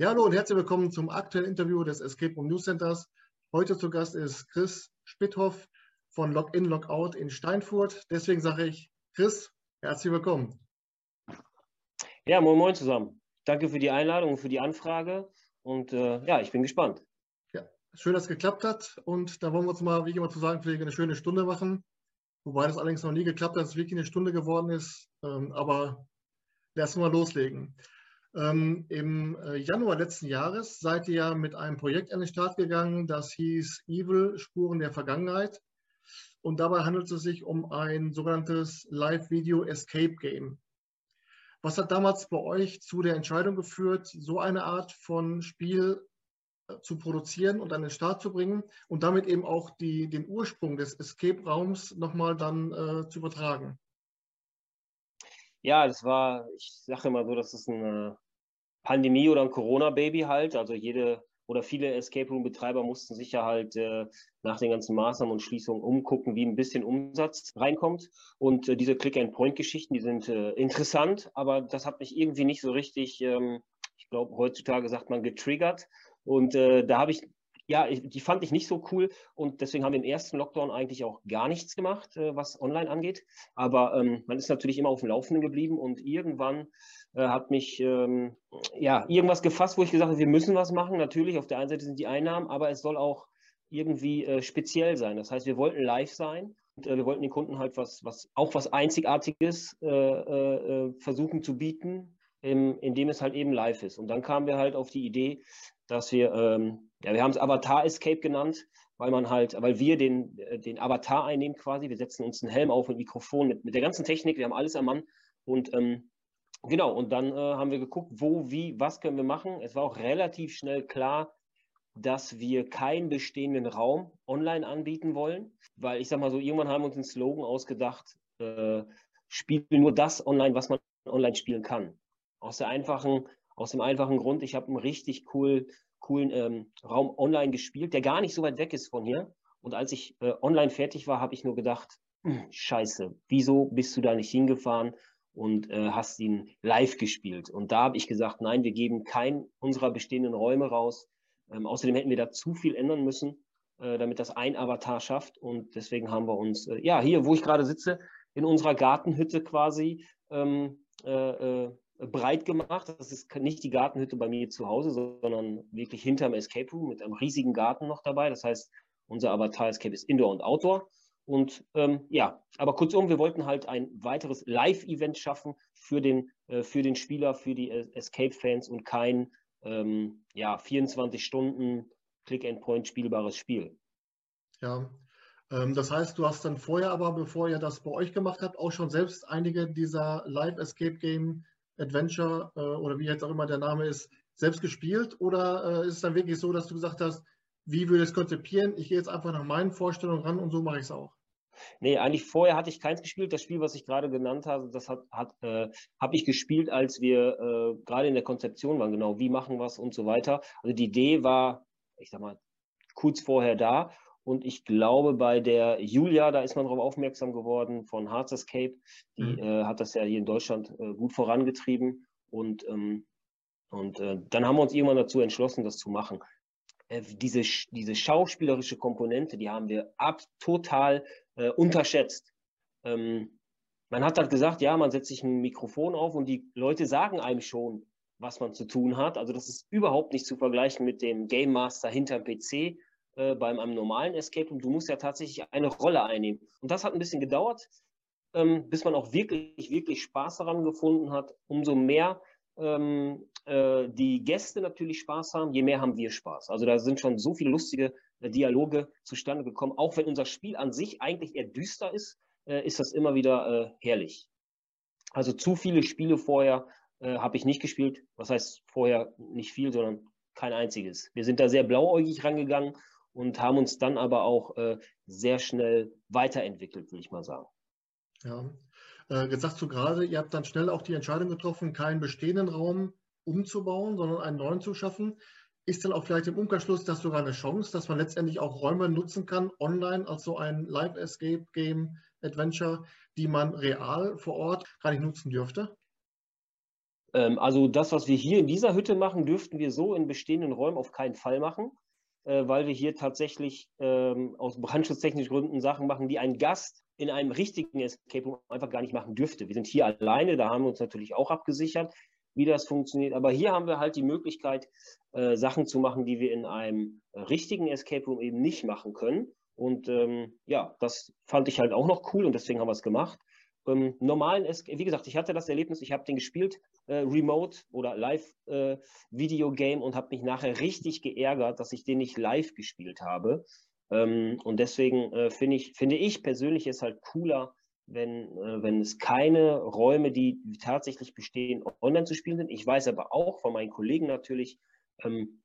Ja, hallo und herzlich willkommen zum aktuellen Interview des Escape Room News Centers. Heute zu Gast ist Chris Spitthoff von Login Logout in Steinfurt. Deswegen sage ich, Chris, herzlich willkommen. Ja, moin moin zusammen. Danke für die Einladung und für die Anfrage und äh, ja, ich bin gespannt. Ja, schön, dass es geklappt hat und da wollen wir uns mal, wie ich immer zu sagen pflege, eine schöne Stunde machen. Wobei das allerdings noch nie geklappt hat, dass es wirklich eine Stunde geworden ist. Ähm, aber lass uns mal loslegen. Ähm, Im äh, Januar letzten Jahres seid ihr ja mit einem Projekt an den Start gegangen, das hieß Evil Spuren der Vergangenheit. Und dabei handelt es sich um ein sogenanntes Live-Video Escape Game. Was hat damals bei euch zu der Entscheidung geführt, so eine Art von Spiel äh, zu produzieren und an den Start zu bringen und damit eben auch die, den Ursprung des Escape-Raums nochmal dann äh, zu übertragen? Ja, das war, ich sage immer so, das ist eine Pandemie oder ein Corona-Baby halt. Also jede oder viele Escape Room-Betreiber mussten sich ja halt äh, nach den ganzen Maßnahmen und Schließungen umgucken, wie ein bisschen Umsatz reinkommt. Und äh, diese Click-and-Point-Geschichten, die sind äh, interessant, aber das hat mich irgendwie nicht so richtig, ähm, ich glaube, heutzutage sagt man getriggert. Und äh, da habe ich ja, die fand ich nicht so cool und deswegen haben wir im ersten Lockdown eigentlich auch gar nichts gemacht, äh, was online angeht. Aber ähm, man ist natürlich immer auf dem Laufenden geblieben und irgendwann äh, hat mich ähm, ja irgendwas gefasst, wo ich gesagt habe, wir müssen was machen. Natürlich, auf der einen Seite sind die Einnahmen, aber es soll auch irgendwie äh, speziell sein. Das heißt, wir wollten live sein und äh, wir wollten den Kunden halt was, was auch was Einzigartiges äh, äh, versuchen zu bieten, in, indem es halt eben live ist. Und dann kamen wir halt auf die Idee, dass wir, ähm, ja, wir haben es Avatar Escape genannt, weil man halt, weil wir den, äh, den Avatar einnehmen quasi. Wir setzen uns einen Helm auf mit Mikrofon, mit, mit der ganzen Technik, wir haben alles am Mann. Und ähm, genau, und dann äh, haben wir geguckt, wo, wie, was können wir machen. Es war auch relativ schnell klar, dass wir keinen bestehenden Raum online anbieten wollen, weil ich sag mal so, irgendwann haben wir uns einen Slogan ausgedacht, äh, spiele nur das online, was man online spielen kann. Aus der einfachen aus dem einfachen Grund, ich habe einen richtig cool, coolen ähm, Raum online gespielt, der gar nicht so weit weg ist von hier. Und als ich äh, online fertig war, habe ich nur gedacht, hm, scheiße, wieso bist du da nicht hingefahren und äh, hast ihn live gespielt? Und da habe ich gesagt, nein, wir geben keinen unserer bestehenden Räume raus. Ähm, außerdem hätten wir da zu viel ändern müssen, äh, damit das ein Avatar schafft. Und deswegen haben wir uns, äh, ja, hier, wo ich gerade sitze, in unserer Gartenhütte quasi ähm, äh, äh, breit gemacht. Das ist nicht die Gartenhütte bei mir zu Hause, sondern wirklich hinterm Escape Room mit einem riesigen Garten noch dabei. Das heißt, unser Avatar Escape ist Indoor und Outdoor. Und ähm, ja, aber kurzum, wir wollten halt ein weiteres Live-Event schaffen für den, äh, für den Spieler, für die Escape-Fans und kein ähm, ja, 24 Stunden Click-and-Point spielbares Spiel. Ja, ähm, das heißt, du hast dann vorher aber, bevor ihr das bei euch gemacht habt, auch schon selbst einige dieser Live-Escape-Game Adventure äh, oder wie jetzt auch immer der Name ist, selbst gespielt? Oder äh, ist es dann wirklich so, dass du gesagt hast, wie würde ich es konzipieren? Ich gehe jetzt einfach nach meinen Vorstellungen ran und so mache ich es auch. Nee, eigentlich vorher hatte ich keins gespielt. Das Spiel, was ich gerade genannt habe, das hat, hat äh, habe ich gespielt, als wir äh, gerade in der Konzeption waren, genau, wie machen wir es und so weiter. Also die Idee war, ich sag mal, kurz vorher da. Und ich glaube, bei der Julia, da ist man darauf aufmerksam geworden von Hearts Escape, die mhm. äh, hat das ja hier in Deutschland äh, gut vorangetrieben. Und, ähm, und äh, dann haben wir uns irgendwann dazu entschlossen, das zu machen. Äh, diese, diese schauspielerische Komponente, die haben wir ab total äh, unterschätzt. Ähm, man hat halt gesagt, ja, man setzt sich ein Mikrofon auf und die Leute sagen einem schon, was man zu tun hat. Also das ist überhaupt nicht zu vergleichen mit dem Game Master hinterm PC äh, beim einem normalen Escape Room. Du musst ja tatsächlich eine Rolle einnehmen. Und das hat ein bisschen gedauert, ähm, bis man auch wirklich, wirklich Spaß daran gefunden hat. Umso mehr ähm, äh, die Gäste natürlich Spaß haben, je mehr haben wir Spaß. Also da sind schon so viele lustige äh, Dialoge zustande gekommen. Auch wenn unser Spiel an sich eigentlich eher düster ist, äh, ist das immer wieder äh, herrlich. Also zu viele Spiele vorher äh, habe ich nicht gespielt. Was heißt vorher nicht viel, sondern kein einziges. Wir sind da sehr blauäugig rangegangen und haben uns dann aber auch äh, sehr schnell weiterentwickelt, will ich mal sagen. Ja, äh, jetzt sagst du gerade, ihr habt dann schnell auch die Entscheidung getroffen, keinen bestehenden Raum umzubauen, sondern einen neuen zu schaffen. Ist dann auch vielleicht im Umkehrschluss das sogar eine Chance, dass man letztendlich auch Räume nutzen kann, online, als so ein Live-Escape-Game, Adventure, die man real vor Ort gar nicht nutzen dürfte? Ähm, also das, was wir hier in dieser Hütte machen, dürften wir so in bestehenden Räumen auf keinen Fall machen, weil wir hier tatsächlich ähm, aus brandschutztechnischen Gründen Sachen machen, die ein Gast in einem richtigen Escape Room einfach gar nicht machen dürfte. Wir sind hier alleine, da haben wir uns natürlich auch abgesichert, wie das funktioniert. Aber hier haben wir halt die Möglichkeit, äh, Sachen zu machen, die wir in einem richtigen Escape Room eben nicht machen können. Und ähm, ja, das fand ich halt auch noch cool und deswegen haben wir es gemacht. Ähm, normalen, wie gesagt, ich hatte das Erlebnis, ich habe den gespielt, äh, Remote oder Live-Video-Game äh, und habe mich nachher richtig geärgert, dass ich den nicht live gespielt habe. Ähm, und deswegen äh, find ich, finde ich persönlich es halt cooler, wenn, äh, wenn es keine Räume, die tatsächlich bestehen, online zu spielen sind. Ich weiß aber auch von meinen Kollegen natürlich, ähm,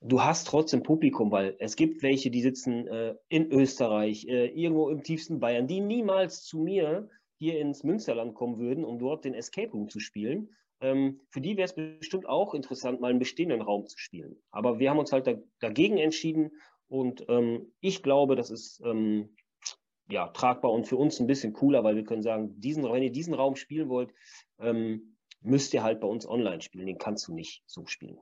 du hast trotzdem Publikum, weil es gibt welche, die sitzen äh, in Österreich, äh, irgendwo im tiefsten Bayern, die niemals zu mir hier ins Münsterland kommen würden, um dort den Escape Room zu spielen. Ähm, für die wäre es bestimmt auch interessant, mal einen bestehenden Raum zu spielen. Aber wir haben uns halt da, dagegen entschieden und ähm, ich glaube, das ist ähm, ja, tragbar und für uns ein bisschen cooler, weil wir können sagen, diesen, wenn ihr diesen Raum spielen wollt, ähm, müsst ihr halt bei uns online spielen. Den kannst du nicht so spielen.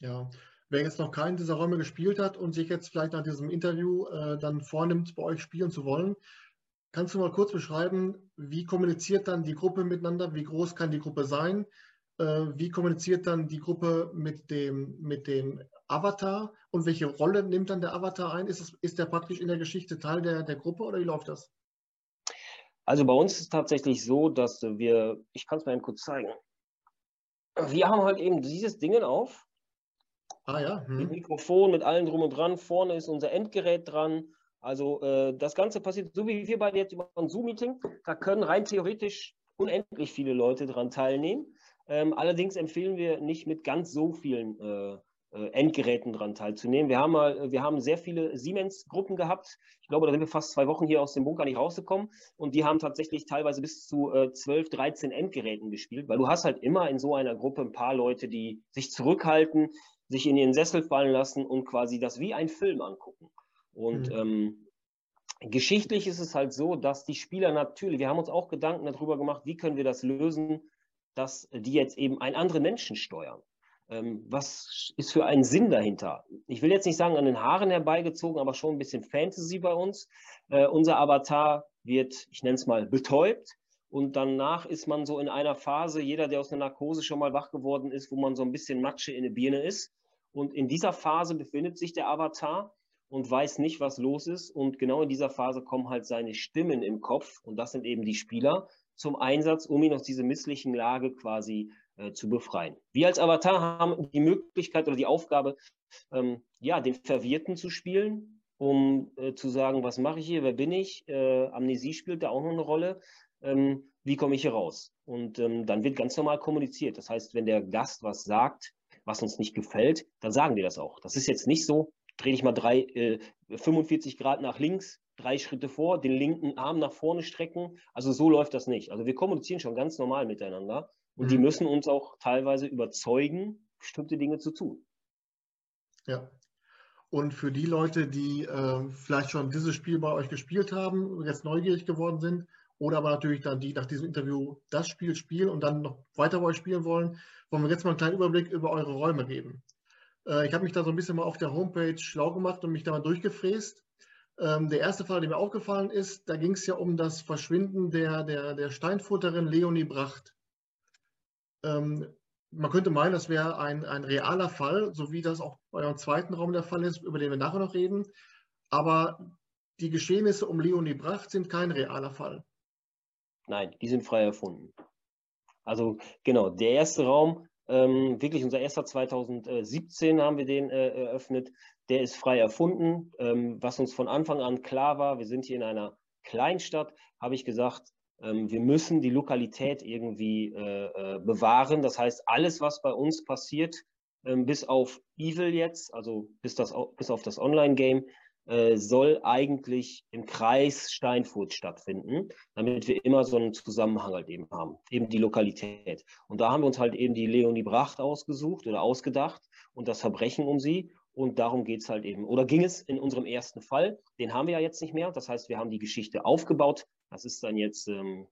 Ja, wer jetzt noch keinen dieser Räume gespielt hat und sich jetzt vielleicht nach diesem Interview äh, dann vornimmt, bei euch spielen zu wollen, Kannst du mal kurz beschreiben, wie kommuniziert dann die Gruppe miteinander? Wie groß kann die Gruppe sein? Äh, wie kommuniziert dann die Gruppe mit dem, mit dem Avatar und welche Rolle nimmt dann der Avatar ein? Ist, es, ist der praktisch in der Geschichte Teil der, der Gruppe oder wie läuft das? Also bei uns ist es tatsächlich so, dass wir, ich kann es mal eben kurz zeigen. Wir haben halt eben dieses Ding auf. Ah ja. Hm. Mikrofon mit allen drum und dran. Vorne ist unser Endgerät dran. Also äh, das Ganze passiert so wie wir beide jetzt über ein Zoom-Meeting. Da können rein theoretisch unendlich viele Leute daran teilnehmen. Ähm, allerdings empfehlen wir nicht mit ganz so vielen äh, äh, Endgeräten daran teilzunehmen. Wir haben, mal, wir haben sehr viele Siemens-Gruppen gehabt. Ich glaube, da sind wir fast zwei Wochen hier aus dem Bunker nicht rausgekommen. Und die haben tatsächlich teilweise bis zu äh, 12, 13 Endgeräten gespielt, weil du hast halt immer in so einer Gruppe ein paar Leute, die sich zurückhalten, sich in ihren Sessel fallen lassen und quasi das wie ein Film angucken. Und mhm. ähm, geschichtlich ist es halt so, dass die Spieler natürlich, wir haben uns auch Gedanken darüber gemacht, wie können wir das lösen, dass die jetzt eben einen anderen Menschen steuern. Ähm, was ist für einen Sinn dahinter? Ich will jetzt nicht sagen an den Haaren herbeigezogen, aber schon ein bisschen Fantasy bei uns. Äh, unser Avatar wird, ich nenne es mal, betäubt. Und danach ist man so in einer Phase, jeder, der aus einer Narkose schon mal wach geworden ist, wo man so ein bisschen Matsche in der Birne ist. Und in dieser Phase befindet sich der Avatar und weiß nicht, was los ist. Und genau in dieser Phase kommen halt seine Stimmen im Kopf, und das sind eben die Spieler, zum Einsatz, um ihn aus dieser misslichen Lage quasi äh, zu befreien. Wir als Avatar haben die Möglichkeit oder die Aufgabe, ähm, ja, den Verwirrten zu spielen, um äh, zu sagen, was mache ich hier, wer bin ich? Äh, Amnesie spielt da auch noch eine Rolle. Ähm, wie komme ich hier raus? Und ähm, dann wird ganz normal kommuniziert. Das heißt, wenn der Gast was sagt, was uns nicht gefällt, dann sagen wir das auch. Das ist jetzt nicht so, dreh dich mal drei, äh, 45 Grad nach links, drei Schritte vor, den linken Arm nach vorne strecken. Also so läuft das nicht. Also wir kommunizieren schon ganz normal miteinander und mhm. die müssen uns auch teilweise überzeugen, bestimmte Dinge zu tun. Ja. Und für die Leute, die äh, vielleicht schon dieses Spiel bei euch gespielt haben jetzt neugierig geworden sind, oder aber natürlich dann die nach diesem Interview das Spiel spielen und dann noch weiter bei euch spielen wollen, wollen wir jetzt mal einen kleinen Überblick über eure Räume geben. Äh, ich habe mich da so ein bisschen mal auf der Homepage schlau gemacht und mich da mal durchgefräst. Ähm, der erste Fall, der mir aufgefallen ist, da ging es ja um das Verschwinden der, der, der Steinfurterin Leonie Bracht. Ähm, man könnte meinen, das wäre ein, ein realer Fall, so wie das auch bei eurem zweiten Raum der Fall ist, über den wir nachher noch reden. Aber die Geschehnisse um Leonie Bracht sind kein realer Fall. Nein, die sind frei erfunden. Also genau, der erste Raum, ähm, wirklich unser erster 2017 haben wir den äh, eröffnet. Der ist frei erfunden. Ähm, was uns von Anfang an klar war, wir sind hier in einer Kleinstadt, habe ich gesagt, ähm, wir müssen die Lokalität irgendwie äh, äh, bewahren. Das heißt, alles, was bei uns passiert, ähm, bis auf Evil jetzt, also bis, das, bis auf das Online-Game, äh, soll eigentlich im Kreis Steinfurt stattfinden, damit wir immer so einen Zusammenhang halt eben haben, eben die Lokalität. Und da haben wir uns halt eben die Leonie Bracht ausgesucht oder ausgedacht und das Verbrechen um sie. Und darum geht es halt eben. Oder ging es in unserem ersten Fall? Den haben wir ja jetzt nicht mehr. Das heißt, wir haben die Geschichte aufgebaut. Das ist dann jetzt ähm,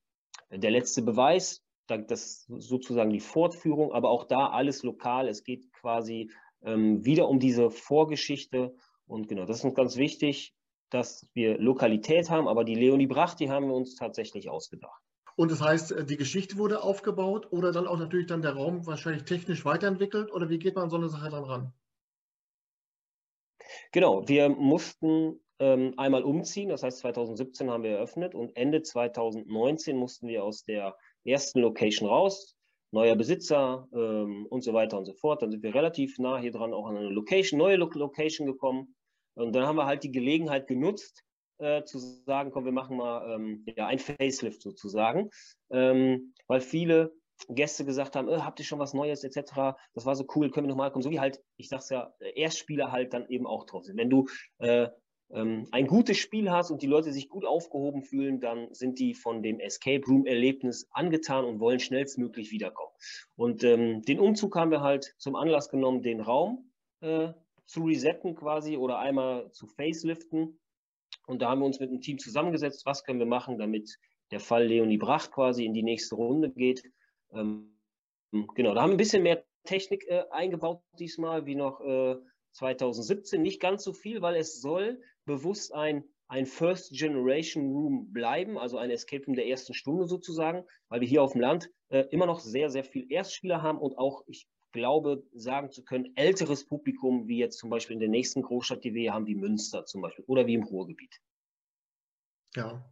der letzte Beweis. das sozusagen die Fortführung, aber auch da alles lokal. Es geht quasi ähm, wieder um diese Vorgeschichte. Und genau, das ist uns ganz wichtig, dass wir Lokalität haben, aber die Leonie Bracht, die haben wir uns tatsächlich ausgedacht. Und das heißt, äh, die Geschichte wurde aufgebaut oder dann auch natürlich dann der Raum wahrscheinlich technisch weiterentwickelt oder wie geht man an so eine Sache dann ran? Genau, wir mussten ähm, einmal umziehen, das heißt 2017 haben wir eröffnet und Ende 2019 mussten wir aus der ersten Location raus, neuer Besitzer ähm, und so weiter und so fort. Dann sind wir relativ nah hier dran auch an eine Location, neue Lo Location gekommen und dann haben wir halt die Gelegenheit genutzt, äh, zu sagen, komm, wir machen mal ähm, ja, ein Facelift sozusagen, ähm, weil viele Gäste gesagt haben, äh, habt ihr schon was Neues etc. Das war so cool, können wir nochmal kommen. So wie halt, ich sag's ja, Erstspieler halt dann eben auch drauf sind. Wenn du äh, ein gutes Spiel hast und die Leute sich gut aufgehoben fühlen, dann sind die von dem Escape Room Erlebnis angetan und wollen schnellstmöglich wiederkommen. Und ähm, den Umzug haben wir halt zum Anlass genommen, den Raum äh, zu resetten quasi oder einmal zu faceliften. Und da haben wir uns mit dem Team zusammengesetzt, was können wir machen, damit der Fall Leonie Bracht quasi in die nächste Runde geht. Ähm, genau, da haben wir ein bisschen mehr Technik äh, eingebaut diesmal, wie noch äh, 2017. Nicht ganz so viel, weil es soll bewusst ein, ein First Generation Room bleiben, also ein Escape Room der ersten Stunde sozusagen, weil wir hier auf dem Land äh, immer noch sehr, sehr viel Erstspieler haben und auch, ich glaube, sagen zu können, älteres Publikum, wie jetzt zum Beispiel in der nächsten Großstadt, die wir haben, wie Münster zum Beispiel oder wie im Ruhrgebiet. Ja,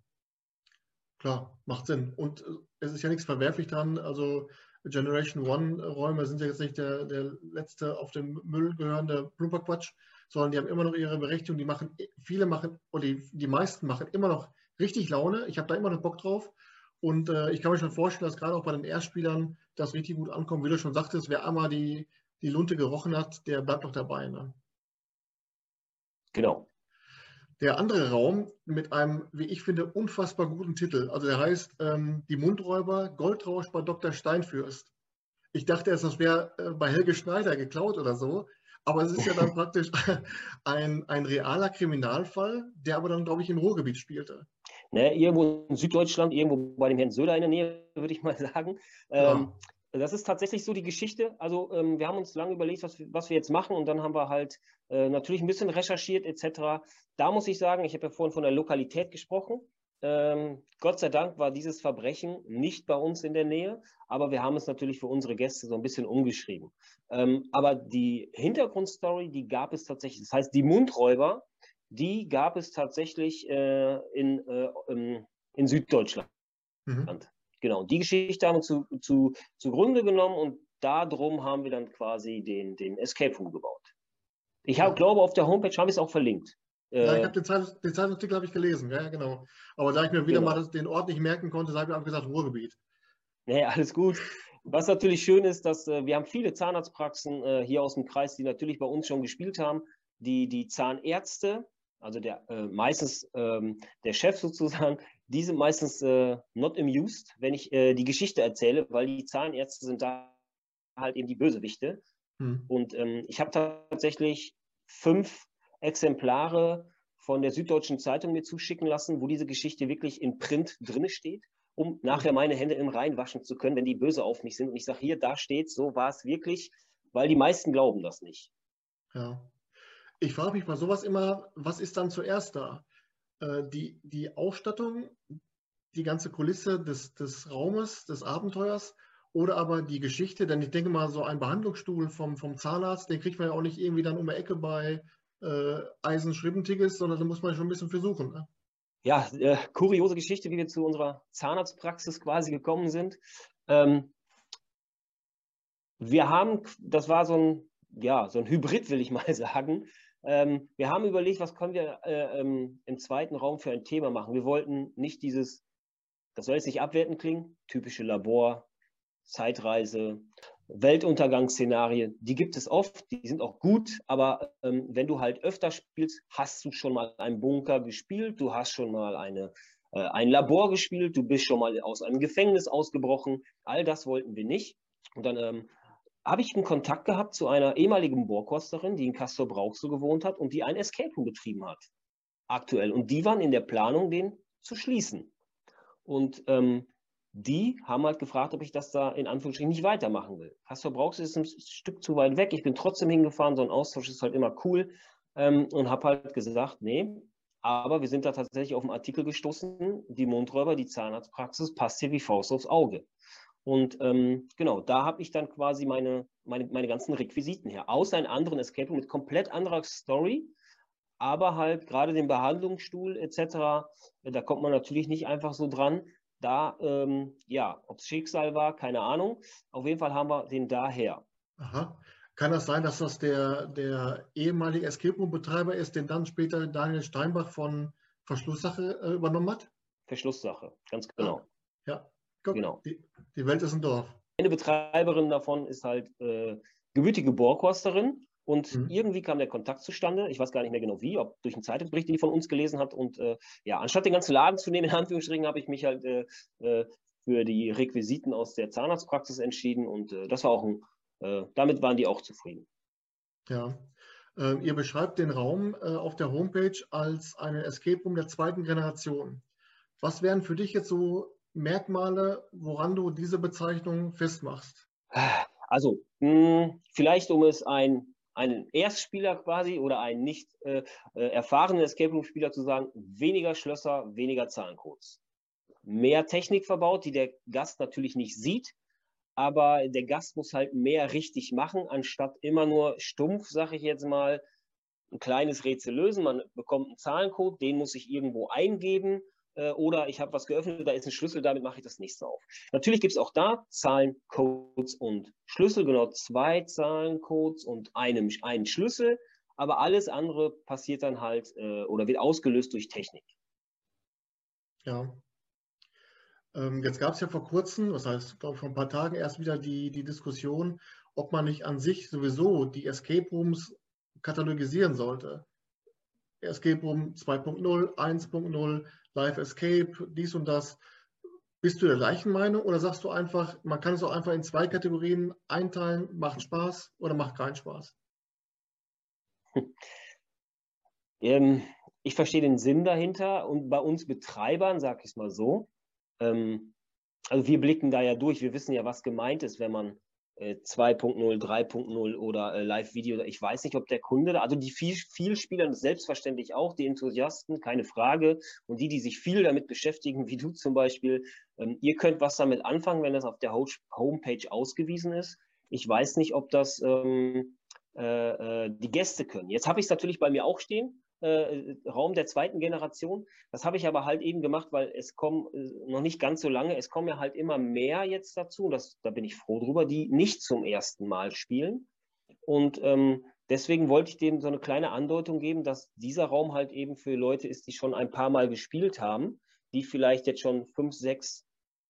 klar, macht Sinn. Und äh, es ist ja nichts verwerflich dran. Also Generation One-Räume sind ja jetzt nicht der, der letzte auf dem Müll gehörende Bloomberg-Quatsch, sondern die haben immer noch ihre Berechtigung. Die machen, viele machen, oder die, die meisten machen immer noch richtig Laune. Ich habe da immer noch Bock drauf. Und äh, ich kann mir schon vorstellen, dass gerade auch bei den Erstspielern das richtig gut ankommt. Wie du schon sagtest, wer einmal die, die Lunte gerochen hat, der bleibt noch dabei. Ne? Genau. Der andere Raum mit einem, wie ich finde, unfassbar guten Titel. Also der heißt ähm, Die Mundräuber Goldrausch bei Dr. Steinfürst. Ich dachte erst, das wäre äh, bei Helge Schneider geklaut oder so. Aber es ist ja dann praktisch ein, ein realer Kriminalfall, der aber dann, glaube ich, im Ruhrgebiet spielte. Ne, irgendwo in Süddeutschland, irgendwo bei dem Herrn Söder in der Nähe, würde ich mal sagen. Ja. Ähm, das ist tatsächlich so die Geschichte. Also ähm, wir haben uns lange überlegt, was, was, wir jetzt machen und dann haben wir halt äh, natürlich ein bisschen recherchiert etc. Da muss ich sagen, ich habe ja vorhin von der Lokalität gesprochen. Ähm, Gott sei Dank war dieses Verbrechen nicht bei uns in der Nähe, aber wir haben es natürlich für unsere Gäste so ein bisschen umgeschrieben. Ähm, aber die Hintergrundstory, die gab es tatsächlich. Das heißt, die Mundräuber, die gab es tatsächlich äh, in, äh, in Süddeutschland. Mhm. Genau, die Geschichte haben wir zu, zu, zugrunde genommen und darum haben wir dann quasi den, den Escape Room gebaut. Ich hab, glaube, auf der Homepage habe ich es auch verlinkt. Ja, ich äh, habe den, Zeitungs den Zeitungsartikel habe ich gelesen, ja, genau. Aber da ich mir wieder genau. mal den Ort nicht merken konnte, habe ich einfach gesagt Ruhrgebiet. Nee, alles gut. Was natürlich schön ist, dass äh, wir haben viele Zahnarztpraxen äh, hier aus dem Kreis, die natürlich bei uns schon gespielt haben. Die, die Zahnärzte, also der äh, meistens ähm, der Chef sozusagen, die sind meistens äh, not amused, wenn ich äh, die Geschichte erzähle, weil die Zahnärzte sind da halt eben die Bösewichte. Hm. Und ähm, ich habe tatsächlich fünf Exemplare von der Süddeutschen Zeitung mir zuschicken lassen, wo diese Geschichte wirklich in Print drinne steht, um nachher mhm. meine Hände im Rhein waschen zu können, wenn die böse auf mich sind. Und ich sage, hier, da steht, so war es wirklich, weil die meisten glauben das nicht. Ja. Ich frage mich bei sowas immer, was ist dann zuerst da? Äh, die, die Ausstattung, die ganze Kulisse des, des Raumes, des Abenteuers oder aber die Geschichte? Denn ich denke mal, so ein Behandlungsstuhl vom, vom Zahnarzt, den kriegt man ja auch nicht irgendwie dann um die Ecke bei äh, Eisenschribbentigges, sondern da muss man schon ein bisschen versuchen. Ne? Ja, äh, kuriose Geschichte, wie wir zu unserer Zahnarztpraxis quasi gekommen sind. Ähm, wir haben, das war so ein, ja, so ein Hybrid, will ich mal sagen. Ähm, wir haben überlegt, was können wir äh, ähm, im zweiten Raum für ein Thema machen. Wir wollten nicht dieses, das soll jetzt nicht abwertend klingen, typische Labor, Zeitreise, Weltuntergangsszenarien, die gibt es oft, die sind auch gut, aber ähm, wenn du halt öfter spielst, hast du schon mal einen Bunker gespielt, du hast schon mal eine, äh, ein Labor gespielt, du bist schon mal aus einem Gefängnis ausgebrochen. All das wollten wir nicht. Und dann ähm, habe ich einen Kontakt gehabt zu einer ehemaligen Bohrkosterin, die in Castor Brauxel gewohnt hat und die ein Escape Room betrieben hat. Aktuell. Und die waren in der Planung, den zu schließen. Und ähm, die haben halt gefragt, ob ich das da in Anführungsstrichen nicht weitermachen will. Castor Brauchs ist ein Stück zu weit weg. Ich bin trotzdem hingefahren. So ein Austausch ist halt immer cool. Ähm, und habe halt gesagt, nee, aber wir sind da tatsächlich auf einen Artikel gestoßen, die Mundräuber, die Zahnarztpraxis passt hier wie Faust aufs Auge. Und ähm, genau, da habe ich dann quasi meine, meine, meine ganzen Requisiten her. Außer einen anderen Escape mit komplett anderer Story, aber halt gerade den Behandlungsstuhl etc., da kommt man natürlich nicht einfach so dran. Da, ähm, ja, ob es Schicksal war, keine Ahnung. Auf jeden Fall haben wir den daher. Aha. Kann das sein, dass das der, der ehemalige Escape Room-Betreiber ist, den dann später Daniel Steinbach von Verschlusssache äh, übernommen hat? Verschlusssache, ganz genau. Ja, ja. Guck, genau. Die, die, Welt ist ein Dorf. Eine Betreiberin davon ist halt äh, gewütige Bohrkosterin und mhm. irgendwie kam der Kontakt zustande. Ich weiß gar nicht mehr genau wie, ob durch einen Zeitungsbericht, den die von uns gelesen hat. Und äh, ja, anstatt den ganzen Laden zu nehmen, in Anführungsstrichen, habe ich mich halt äh, äh, für die Requisiten aus der Zahnarztpraxis entschieden. Und äh, das war auch ein, äh, damit waren die auch zufrieden. Ja. Ähm, ihr beschreibt den Raum äh, auf der Homepage als einen Escape Room der zweiten Generation. Was wären für dich jetzt so Merkmale, woran du diese Bezeichnung festmachst? Also, mh, hm, vielleicht um es ein einen Erstspieler quasi oder einen nicht äh, äh, erfahrenen Escape Room-Spieler zu sagen, weniger Schlösser, weniger Zahlencodes. Mehr Technik verbaut, die der Gast natürlich nicht sieht, aber der Gast muss halt mehr richtig machen, anstatt immer nur stumpf, sage ich jetzt mal, ein kleines Rätsel lösen. Man bekommt einen Zahlencode, den muss ich irgendwo eingeben äh, oder ich habe was geöffnet, da ist ein Schlüssel, damit mache ich das nächste auf. Natürlich gibt es auch da Zahlen, Codes und Schlüssel, genau zwei Zahlencodes und einem, einen Schlüssel, aber alles andere passiert dann halt äh, oder wird ausgelöst durch Technik. Ja. Ähm, jetzt gab es ja vor kurzem, das heißt, glaube ich, vor ein paar Tagen erst wieder die, die Diskussion, ob man nicht an sich sowieso die Escape Rooms katalogisieren sollte. Escape Room 2.0, 1.0, Live Escape, dies und das. Bist du der gleichen Meinung oder sagst du einfach, man kann es auch einfach in zwei Kategorien einteilen, macht Spaß oder macht keinen Spaß? Ähm, ich verstehe den Sinn dahinter und bei uns Betreibern, sage ich es mal so, ähm, also wir blicken da ja durch, wir wissen ja, was gemeint ist, wenn man 2.0, 3.0 oder äh, Live-Video. Ich weiß nicht, ob der Kunde da, also die viel, viel Spieler selbstverständlich auch, die Enthusiasten, keine Frage. Und die, die sich viel damit beschäftigen, wie du zum Beispiel, ähm, ihr könnt was damit anfangen, wenn das auf der Homepage ausgewiesen ist. Ich weiß nicht, ob das ähm, äh, äh die Gäste können. Jetzt habe ich es natürlich bei mir auch stehen äh, Raum der zweiten Generation. Das habe ich aber halt eben gemacht, weil es kommen äh, noch nicht ganz so lange, es kommen ja halt immer mehr jetzt dazu, das, da bin ich froh drüber, die nicht zum ersten Mal spielen. Und ähm, deswegen wollte ich dem so eine kleine Andeutung geben, dass dieser Raum halt eben für Leute ist, die schon ein paar Mal gespielt haben, die vielleicht jetzt schon fünf, sechs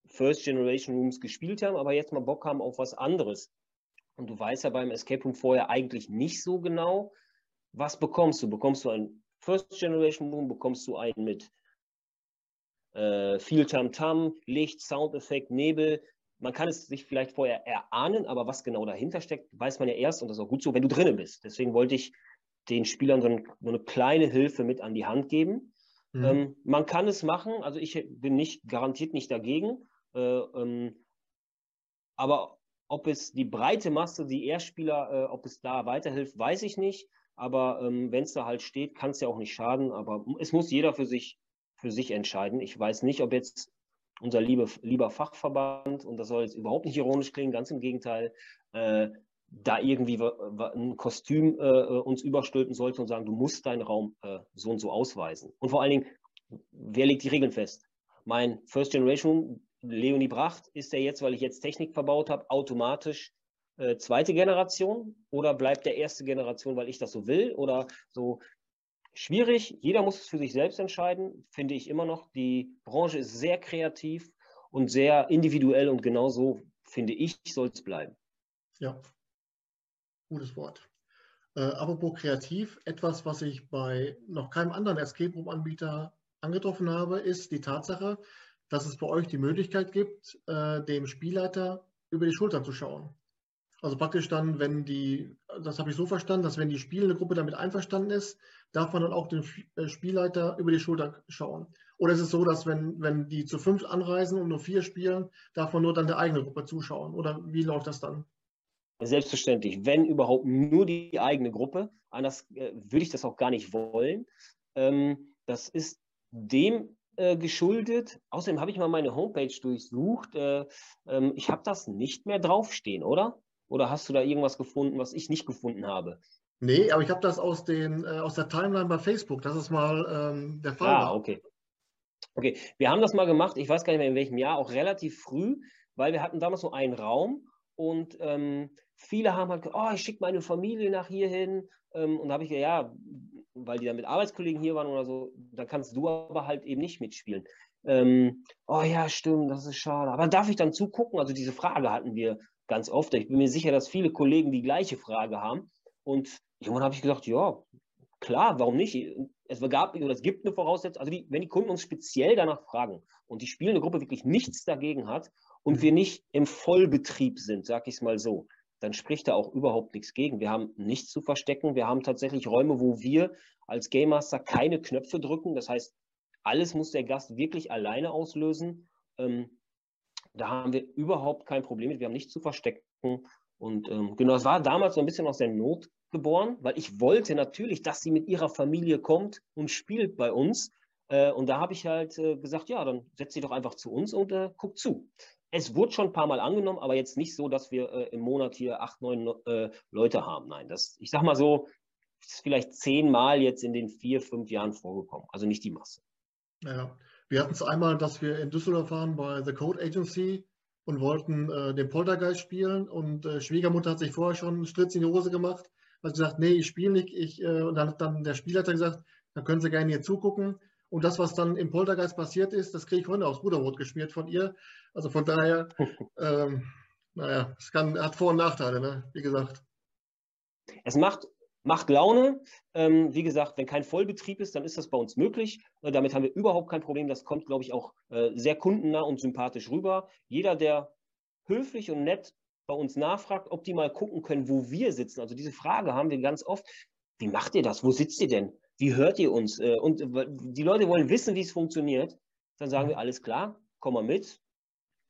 First Generation Rooms gespielt haben, aber jetzt mal Bock haben auf was anderes. Und du weißt ja beim Escape Room vorher eigentlich nicht so genau, was bekommst du? Bekommst du ein First Generation Room bekommst du einen mit äh, viel Tamtam, -Tam, Licht, Soundeffekt, Nebel. Man kann es sich vielleicht vorher erahnen, aber was genau dahinter steckt, weiß man ja erst und das ist auch gut so, wenn du drinnen bist. Deswegen wollte ich den Spielern so, ein, so, eine kleine Hilfe mit an die Hand geben. Mhm. Ähm, man kann es machen, also ich bin nicht garantiert nicht dagegen, äh, ähm, aber ob es die breite Masse, die Erstspieler, äh, ob es da weiterhilft, weiß ich nicht. Aber ähm, wenn es da halt steht, kann es ja auch nicht schaden. Aber es muss jeder für sich, für sich entscheiden. Ich weiß nicht, ob jetzt unser liebe, lieber Fachverband, und das soll jetzt überhaupt nicht ironisch klingen, ganz im Gegenteil, äh, da irgendwie ein Kostüm äh, uns überstülpen sollte und sagen, du musst deinen Raum äh, so und so ausweisen. Und vor allen Dingen, wer legt die Regeln fest? Mein First Generation, Leonie Bracht, ist der jetzt, weil ich jetzt Technik verbaut habe, automatisch äh, zweite Generation oder bleibt der erste Generation, weil ich das so will oder so schwierig. Jeder muss es für sich selbst entscheiden, finde ich immer noch. Die Branche ist sehr kreativ und sehr individuell und genau so, finde ich, soll es bleiben. Ja, gutes Wort. Äh, apropos kreativ, etwas, was ich bei noch keinem anderen Escape Room-Anbieter angetroffen habe, ist die Tatsache, dass es bei euch die Möglichkeit gibt, äh, dem Spielleiter über die Schulter zu schauen. Also praktisch dann, wenn die, das habe ich so verstanden, dass wenn die spielende Gruppe damit einverstanden ist, darf man dann auch den äh, Spielleiter über die Schulter schauen. Oder ist es so, dass wenn, wenn die zu fünf anreisen und nur vier spielen, darf man nur dann der eigene Gruppe zuschauen? Oder wie läuft das dann? Selbstverständlich, wenn überhaupt nur die eigene Gruppe. Anders äh, würde ich das auch gar nicht wollen. Ähm, das ist dem äh, geschuldet. Außerdem habe ich mal meine Homepage durchsucht. Äh, ähm, ich habe das nicht mehr draufstehen, oder? Oder hast du da irgendwas gefunden, was ich nicht gefunden habe? Nee, aber ich habe das aus, den, äh, aus der Timeline bei Facebook. Das ist mal ähm, der Fall. Ah, okay. Okay, wir haben das mal gemacht, ich weiß gar nicht mehr in welchem Jahr, auch relativ früh, weil wir hatten damals so einen Raum und ähm, viele haben halt gesagt, oh, ich schicke meine Familie nach hier hin. Ähm, und da habe ich gesagt, ja, weil die dann mit Arbeitskollegen hier waren oder so, dann kannst du aber halt eben nicht mitspielen. Ähm, oh ja, stimmt, das ist schade. Aber darf ich dann zugucken? Also diese Frage hatten wir ganz oft. Ich bin mir sicher, dass viele Kollegen die gleiche Frage haben. Und irgendwann habe ich gesagt, ja, klar, warum nicht? Es gab oder es gibt eine Voraussetzung, also die, wenn die Kunden uns speziell danach fragen und die spielende Gruppe wirklich nichts dagegen hat und wir nicht im Vollbetrieb sind, sag ich es mal so, dann spricht da auch überhaupt nichts gegen. Wir haben nichts zu verstecken. Wir haben tatsächlich Räume, wo wir als Game Master keine Knöpfe drücken. Das heißt, alles muss der Gast wirklich alleine auslösen. Ähm, da haben wir überhaupt kein Problem mit. Wir haben nichts zu verstecken. Und ähm, genau, es war damals so ein bisschen aus der Not geboren, weil ich wollte natürlich, dass sie mit ihrer Familie kommt und spielt bei uns. Äh, und da habe ich halt äh, gesagt, ja, dann setzt sie doch einfach zu uns und äh, guckt zu. Es wurde schon ein paar Mal angenommen, aber jetzt nicht so, dass wir äh, im Monat hier acht, neun äh, Leute haben. Nein, das, ich sag mal so, ist vielleicht zehnmal jetzt in den vier, fünf Jahren vorgekommen. Also nicht die Masse. Ja, wir hatten es einmal, dass wir in Düsseldorf waren bei The Code Agency und wollten äh, den Poltergeist spielen und äh, Schwiegermutter hat sich vorher schon einen Stritz in die Hose gemacht, hat gesagt, nee, ich spiele nicht. Ich, äh, und dann hat dann der Spielleiter gesagt, dann können Sie gerne hier zugucken. Und das, was dann im Poltergeist passiert ist, das kriege ich heute aufs Bruderbrot geschmiert von ihr. Also von daher, ähm, naja, es kann, hat Vor- und Nachteile, ne? wie gesagt. Es macht Macht Laune. Ähm, wie gesagt, wenn kein Vollbetrieb ist, dann ist das bei uns möglich. Äh, damit haben wir überhaupt kein Problem. Das kommt, glaube ich, auch äh, sehr kundennah und sympathisch rüber. Jeder, der höflich und nett bei uns nachfragt, ob die mal gucken können, wo wir sitzen. Also diese Frage haben wir ganz oft. Wie macht ihr das? Wo sitzt ihr denn? Wie hört ihr uns? Äh, und äh, die Leute wollen wissen, wie es funktioniert. Dann sagen wir, alles klar, komm mal mit.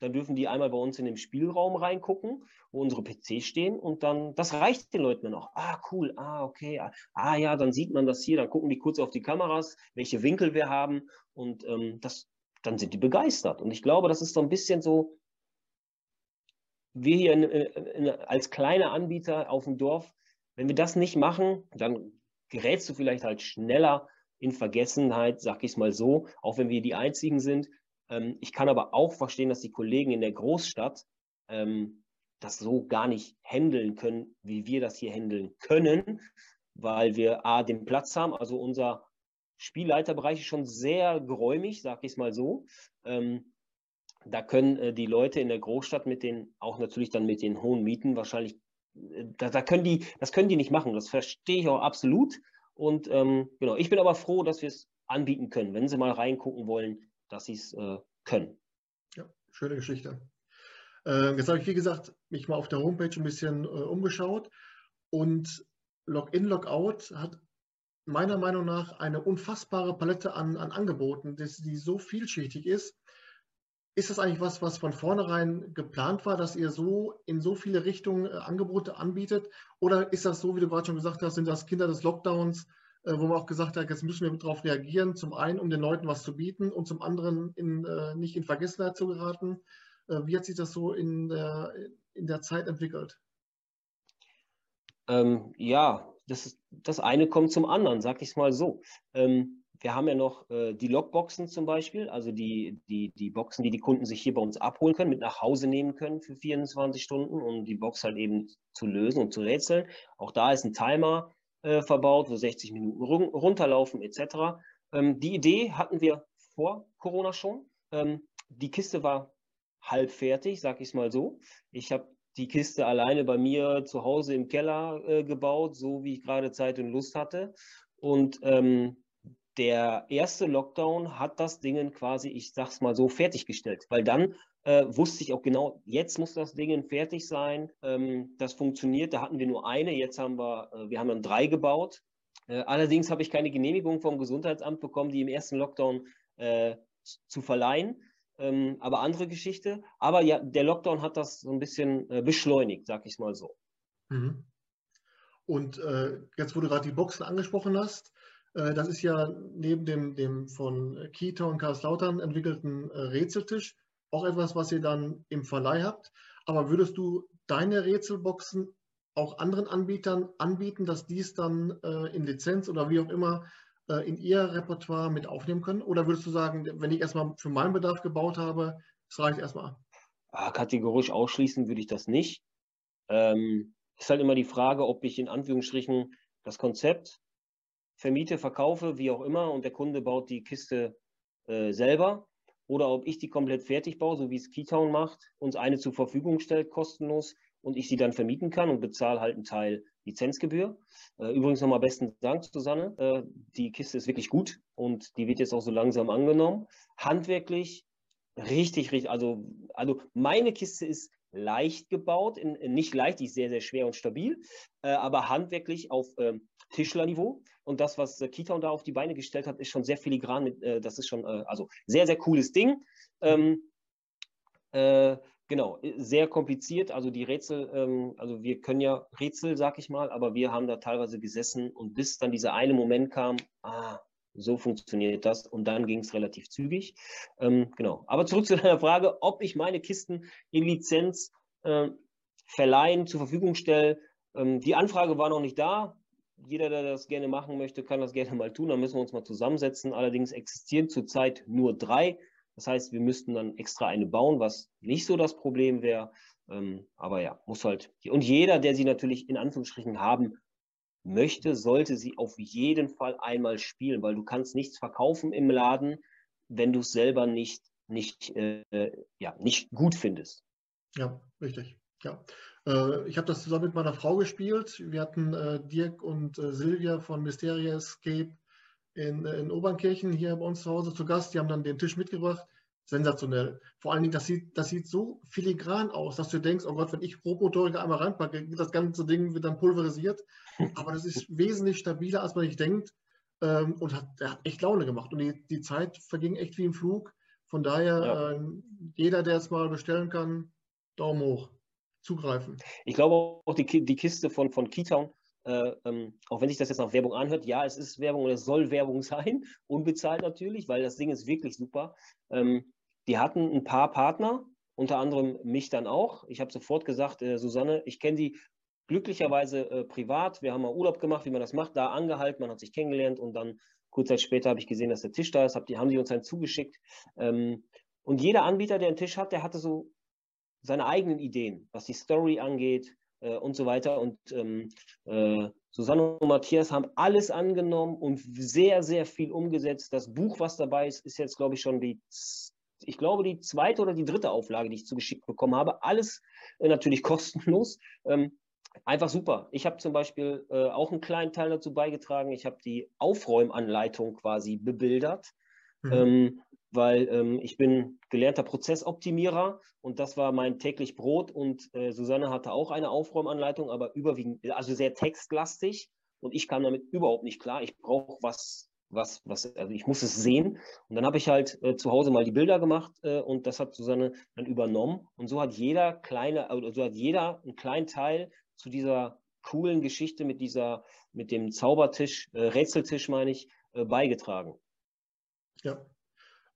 Dann dürfen die einmal bei uns in den Spielraum reingucken, wo unsere PCs stehen und dann, das reicht den Leuten auch. Ah, cool, ah, okay, ah, ah, ja, dann sieht man das hier, dann gucken die kurz auf die Kameras, welche Winkel wir haben und ähm, das, dann sind die begeistert. Und ich glaube, das ist so ein bisschen so, wir hier in, in, als kleine Anbieter auf dem Dorf, wenn wir das nicht machen, dann gerätst du vielleicht halt schneller in Vergessenheit, sag ich es mal so, auch wenn wir die Einzigen sind. Ähm, ich kann aber auch verstehen, dass die Kollegen in der Großstadt ähm, das so gar nicht handeln können, wie wir das hier handeln können, weil wir A, den Platz haben, also unser Spielleiterbereich ist schon sehr geräumig, sag ich es mal so. Ähm, da können äh, die Leute in der Großstadt mit den, auch natürlich dann mit den hohen Mieten wahrscheinlich, äh, da, da, können die, das können die nicht machen. Das verstehe ich auch absolut. Und ähm, genau, ich bin aber froh, dass wir es anbieten können, wenn Sie mal reingucken wollen dass sie es äh, können. Ja, schöne Geschichte. Äh, jetzt habe ich, wie gesagt, mich mal auf der Homepage ein bisschen äh, umgeschaut und Login, Logout hat meiner Meinung nach eine unfassbare Palette an, an Angeboten, die, die so vielschichtig ist. Ist das eigentlich was, was von vornherein geplant war, dass ihr so in so viele Richtungen äh, Angebote anbietet? Oder ist das so, wie du gerade schon gesagt hast, sind das Kinder des Lockdowns, wo man auch gesagt hat, jetzt müssen wir darauf reagieren, zum einen, um den Leuten was zu bieten und zum anderen in, äh, nicht in Vergessenheit zu geraten. Äh, wie hat sich das so in der, in der Zeit entwickelt? Ähm, ja, das, das eine kommt zum anderen, sag ich es mal so. Ähm, wir haben ja noch äh, die Logboxen zum Beispiel, also die, die, die Boxen, die die Kunden sich hier bei uns abholen können, mit nach Hause nehmen können für 24 Stunden, um die Box halt eben zu lösen und zu rätseln. Auch da ist ein Timer äh, verbaut, wo 60 Minuten runterlaufen etc. Ähm, die Idee hatten wir vor Corona schon. Ähm, die Kiste war halb fertig, sag ich es mal so. Ich habe die Kiste alleine bei mir zu Hause im Keller äh, gebaut, so wie ich gerade Zeit und Lust hatte. Und ähm, der erste Lockdown hat das Ding quasi, ich sag's mal so, fertiggestellt, weil dann äh, wusste ich auch genau, jetzt muss das Ding fertig sein. Ähm, das funktioniert. Da hatten wir nur eine, jetzt haben wir, äh, wir haben dann drei gebaut. Äh, allerdings habe ich keine Genehmigung vom Gesundheitsamt bekommen, die im ersten Lockdown äh, zu verleihen. Ähm, aber andere Geschichte. Aber ja, der Lockdown hat das so ein bisschen äh, beschleunigt, sag ich mal so. Mhm. Und äh, jetzt, wo du gerade die Boxen angesprochen hast, das ist ja neben dem, dem von Kita und Karlslautern entwickelten Rätseltisch auch etwas, was ihr dann im Verleih habt. Aber würdest du deine Rätselboxen auch anderen Anbietern anbieten, dass dies dann äh, in Lizenz oder wie auch immer äh, in ihr Repertoire mit aufnehmen können? Oder würdest du sagen, wenn ich erstmal für meinen Bedarf gebaut habe, das reicht erstmal? Ah, kategorisch ausschließen würde ich das nicht. Ähm, ist halt immer die Frage, ob ich in Anführungsstrichen das Konzept vermiete, verkaufe, wie auch immer, und der Kunde baut die Kiste äh, selber oder ob ich die komplett fertig baue, so wie es Keytown macht, uns eine zur Verfügung stellt, kostenlos, und ich sie dann vermieten kann und bezahle halt einen Teil Lizenzgebühr. Äh, übrigens nochmal besten Dank, Susanne. Äh, die Kiste ist wirklich gut und die wird jetzt auch so langsam angenommen. Handwerklich richtig, richtig, also, also meine Kiste ist leicht gebaut, nicht leicht, die ist sehr, sehr schwer und stabil, äh, aber handwerklich auf ähm, Tischlerniveau. Und das, was äh, Kita da auf die Beine gestellt hat, ist schon sehr filigran. Mit, äh, das ist schon, äh, also sehr, sehr cooles Ding. Ähm, äh, genau, äh, sehr kompliziert. Also die Rätsel, ähm, also wir können ja Rätsel, sag ich mal, aber wir haben da teilweise gesessen und bis dann dieser eine Moment kam, ah, so funktioniert das und dann ging es relativ zügig. Ähm, genau. Aber zurück zu deiner Frage, ob ich meine Kisten in Lizenz äh, verleihen, zur Verfügung stelle. Ähm, die Anfrage war noch nicht da jeder, der das gerne machen möchte, kann das gerne mal tun. Dann müssen wir uns mal zusammensetzen. Allerdings existieren zurzeit nur drei. Das heißt, wir müssten dann extra eine bauen, was nicht so das Problem wäre. Ähm, aber ja, muss halt. Und jeder, der sie natürlich in Anführungsstrichen haben möchte, sollte sie auf jeden Fall einmal spielen, weil du kannst nichts verkaufen im Laden, wenn du es selber nicht, nicht, äh, ja, nicht gut findest. Ja, richtig. Ja. Äh, ich habe das zusammen mit meiner Frau gespielt. Wir hatten äh, Dirk und äh, Silvia von Mysteria Escape in, in Obernkirchen hier bei uns zu Hause zu Gast. Die haben dann den Tisch mitgebracht. Sensationell. Vor allen Dingen, das sieht, das sieht so filigran aus, dass du denkst, oh Gott, wenn ich Robotoriker einmal reinpacke, das ganze Ding wird dann pulverisiert. Aber das ist wesentlich stabiler, als man nicht denkt. Ähm, und hat, der hat echt Laune gemacht. Und die, die Zeit verging echt wie im Flug. Von daher, ja. ähm, jeder, der es mal bestellen kann, Daumen hoch zugreifen. Ich glaube auch die, die Kiste von, von Keytown, äh, ähm, auch wenn sich das jetzt nach Werbung anhört, ja, es ist Werbung und es soll Werbung sein, unbezahlt natürlich, weil das Ding ist wirklich super. Ähm, die hatten ein paar Partner, unter anderem mich dann auch. Ich habe sofort gesagt, äh, Susanne, ich kenne die glücklicherweise äh, privat. Wir haben mal Urlaub gemacht, wie man das macht, da angehalten, man hat sich kennengelernt und dann kurz Zeit später habe ich gesehen, dass der Tisch da ist, hab die, haben sie uns einen zugeschickt. Ähm, und jeder Anbieter, der einen Tisch hat, der hatte so seine eigenen Ideen, was die Story angeht äh, und so weiter. Und ähm, äh, Susanne und Matthias haben alles angenommen und sehr, sehr viel umgesetzt. Das Buch, was dabei ist, ist jetzt, glaube ich, schon die, ich glaube, die zweite oder die dritte Auflage, die ich zugeschickt bekommen habe. Alles äh, natürlich kostenlos. Ähm, einfach super. Ich habe zum Beispiel äh, auch einen kleinen Teil dazu beigetragen. Ich habe die Aufräumanleitung quasi bebildert. Mhm. Ähm, weil ähm, ich bin gelernter Prozessoptimierer und das war mein täglich Brot und äh, Susanne hatte auch eine Aufräumanleitung, aber überwiegend, also sehr textlastig und ich kam damit überhaupt nicht klar. Ich brauche was, was, was, also ich muss es sehen und dann habe ich halt äh, zu Hause mal die Bilder gemacht äh, und das hat Susanne dann übernommen und so hat jeder kleine, also so hat jeder einen kleinen Teil zu dieser coolen Geschichte mit dieser, mit dem Zaubertisch, äh, Rätseltisch meine ich, äh, beigetragen. Ja,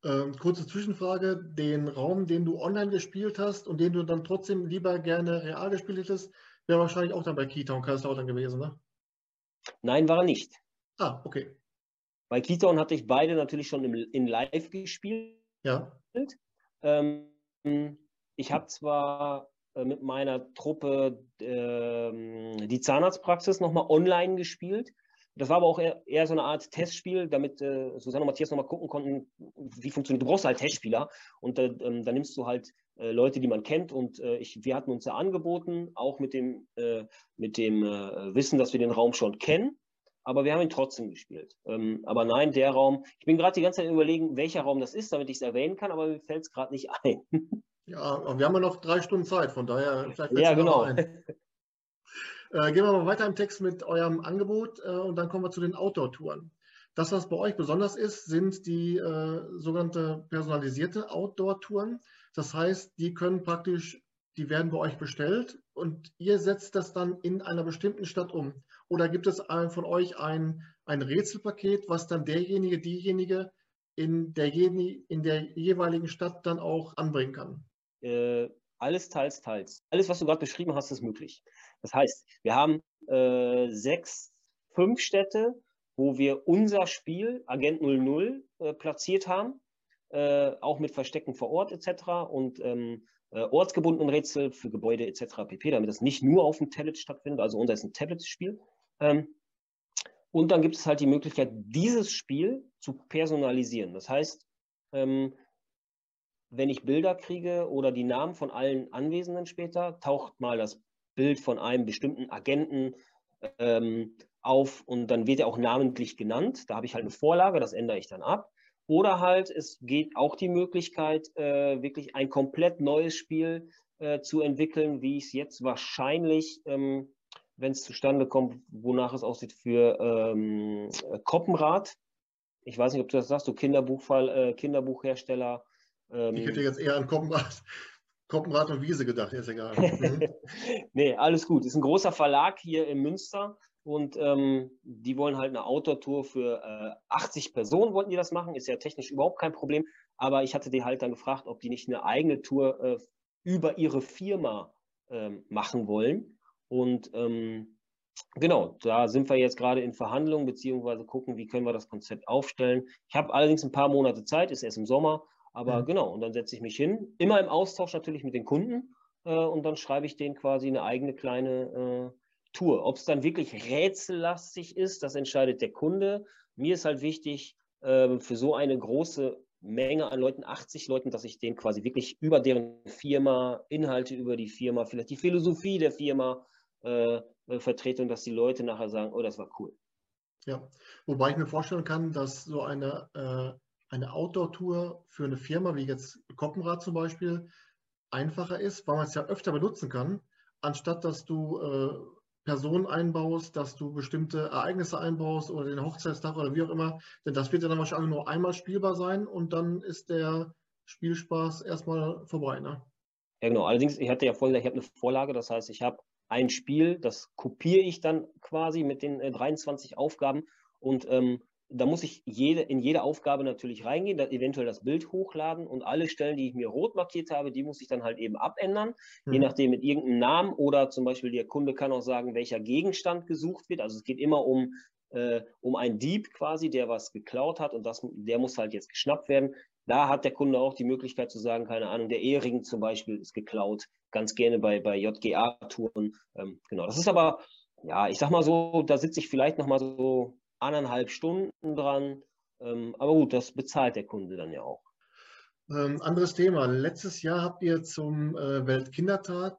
ähm, kurze Zwischenfrage: Den Raum, den du online gespielt hast und den du dann trotzdem lieber gerne real gespielt hättest, wäre wahrscheinlich auch dann bei Keytown Kaiserslautern gewesen, ne? Nein, war er nicht. Ah, okay. Bei Keytown hatte ich beide natürlich schon im, in Live gespielt. Ja. Ähm, ich habe zwar äh, mit meiner Truppe äh, die Zahnarztpraxis nochmal online gespielt. Das war aber auch eher, eher so eine Art Testspiel, damit äh, Susanne und Matthias nochmal gucken konnten, wie funktioniert. Du brauchst halt Testspieler und äh, ähm, da nimmst du halt äh, Leute, die man kennt. Und äh, ich, wir hatten uns ja angeboten, auch mit dem, äh, mit dem äh, Wissen, dass wir den Raum schon kennen. Aber wir haben ihn trotzdem gespielt. Ähm, aber nein, der Raum, ich bin gerade die ganze Zeit überlegen, welcher Raum das ist, damit ich es erwähnen kann, aber mir fällt es gerade nicht ein. Ja, aber wir haben ja noch drei Stunden Zeit, von daher vielleicht Ja, genau. Äh, gehen wir mal weiter im Text mit eurem Angebot äh, und dann kommen wir zu den Outdoor-Touren. Das, was bei euch besonders ist, sind die äh, sogenannte personalisierte Outdoor-Touren. Das heißt, die können praktisch, die werden bei euch bestellt und ihr setzt das dann in einer bestimmten Stadt um. Oder gibt es von euch ein, ein Rätselpaket, was dann derjenige, diejenige in der, in der jeweiligen Stadt dann auch anbringen kann? Äh, alles teils, teils. Alles, was du gerade beschrieben hast, ist möglich. Das heißt, wir haben äh, sechs, fünf Städte, wo wir unser Spiel Agent 00 äh, platziert haben, äh, auch mit Verstecken vor Ort etc. und ähm, äh, ortsgebundenen Rätsel für Gebäude etc. pp., damit das nicht nur auf dem Tablet stattfindet, also unser ist ein Tablet-Spiel. Ähm, und dann gibt es halt die Möglichkeit, dieses Spiel zu personalisieren. Das heißt, ähm, wenn ich Bilder kriege oder die Namen von allen Anwesenden später, taucht mal das Bild von einem bestimmten Agenten ähm, auf und dann wird er auch namentlich genannt. Da habe ich halt eine Vorlage, das ändere ich dann ab. Oder halt, es geht auch die Möglichkeit, äh, wirklich ein komplett neues Spiel äh, zu entwickeln, wie ich es jetzt wahrscheinlich, ähm, wenn es zustande kommt, wonach es aussieht, für ähm, Koppenrad. Ich weiß nicht, ob du das sagst, du Kinderbuchfall, äh, Kinderbuchhersteller. Ähm, ich hätte jetzt eher an Koppenrad, Koppenrad und Wiese gedacht, ist egal. Nee, alles gut. Ist ein großer Verlag hier in Münster und ähm, die wollen halt eine Outdoor-Tour für äh, 80 Personen, wollten die das machen. Ist ja technisch überhaupt kein Problem. Aber ich hatte die halt dann gefragt, ob die nicht eine eigene Tour äh, über ihre Firma ähm, machen wollen. Und ähm, genau, da sind wir jetzt gerade in Verhandlungen, beziehungsweise gucken, wie können wir das Konzept aufstellen. Ich habe allerdings ein paar Monate Zeit, ist erst im Sommer. Aber mhm. genau, und dann setze ich mich hin, immer im Austausch natürlich mit den Kunden. Äh, und dann schreibe ich denen quasi eine eigene kleine äh, Tour. Ob es dann wirklich rätsellastig ist, das entscheidet der Kunde. Mir ist halt wichtig, äh, für so eine große Menge an Leuten, 80 Leuten, dass ich denen quasi wirklich über deren Firma, Inhalte über die Firma, vielleicht die Philosophie der Firma äh, äh, vertrete und dass die Leute nachher sagen, oh, das war cool. Ja, wobei ich mir vorstellen kann, dass so eine, äh, eine Outdoor-Tour für eine Firma wie jetzt Koppenrad zum Beispiel einfacher ist, weil man es ja öfter benutzen kann, anstatt dass du äh, Personen einbaust, dass du bestimmte Ereignisse einbaust oder den Hochzeitstag oder wie auch immer. Denn das wird ja dann wahrscheinlich nur einmal spielbar sein und dann ist der Spielspaß erstmal vorbei. Ne? Ja, genau. Allerdings, ich hatte ja vorhin, ich habe eine Vorlage, das heißt, ich habe ein Spiel, das kopiere ich dann quasi mit den äh, 23 Aufgaben und ähm, da muss ich jede, in jede Aufgabe natürlich reingehen, dann eventuell das Bild hochladen und alle Stellen, die ich mir rot markiert habe, die muss ich dann halt eben abändern, mhm. je nachdem mit irgendeinem Namen oder zum Beispiel der Kunde kann auch sagen, welcher Gegenstand gesucht wird. Also es geht immer um, äh, um einen Dieb quasi, der was geklaut hat und das, der muss halt jetzt geschnappt werden. Da hat der Kunde auch die Möglichkeit zu sagen, keine Ahnung, der Ehering zum Beispiel ist geklaut, ganz gerne bei, bei JGA-Touren. Ähm, genau, das ist aber, ja, ich sag mal so, da sitze ich vielleicht nochmal so anderthalb Stunden dran. Ähm, aber gut, das bezahlt der Kunde dann ja auch. Ähm, anderes Thema. Letztes Jahr habt ihr zum äh, Weltkindertag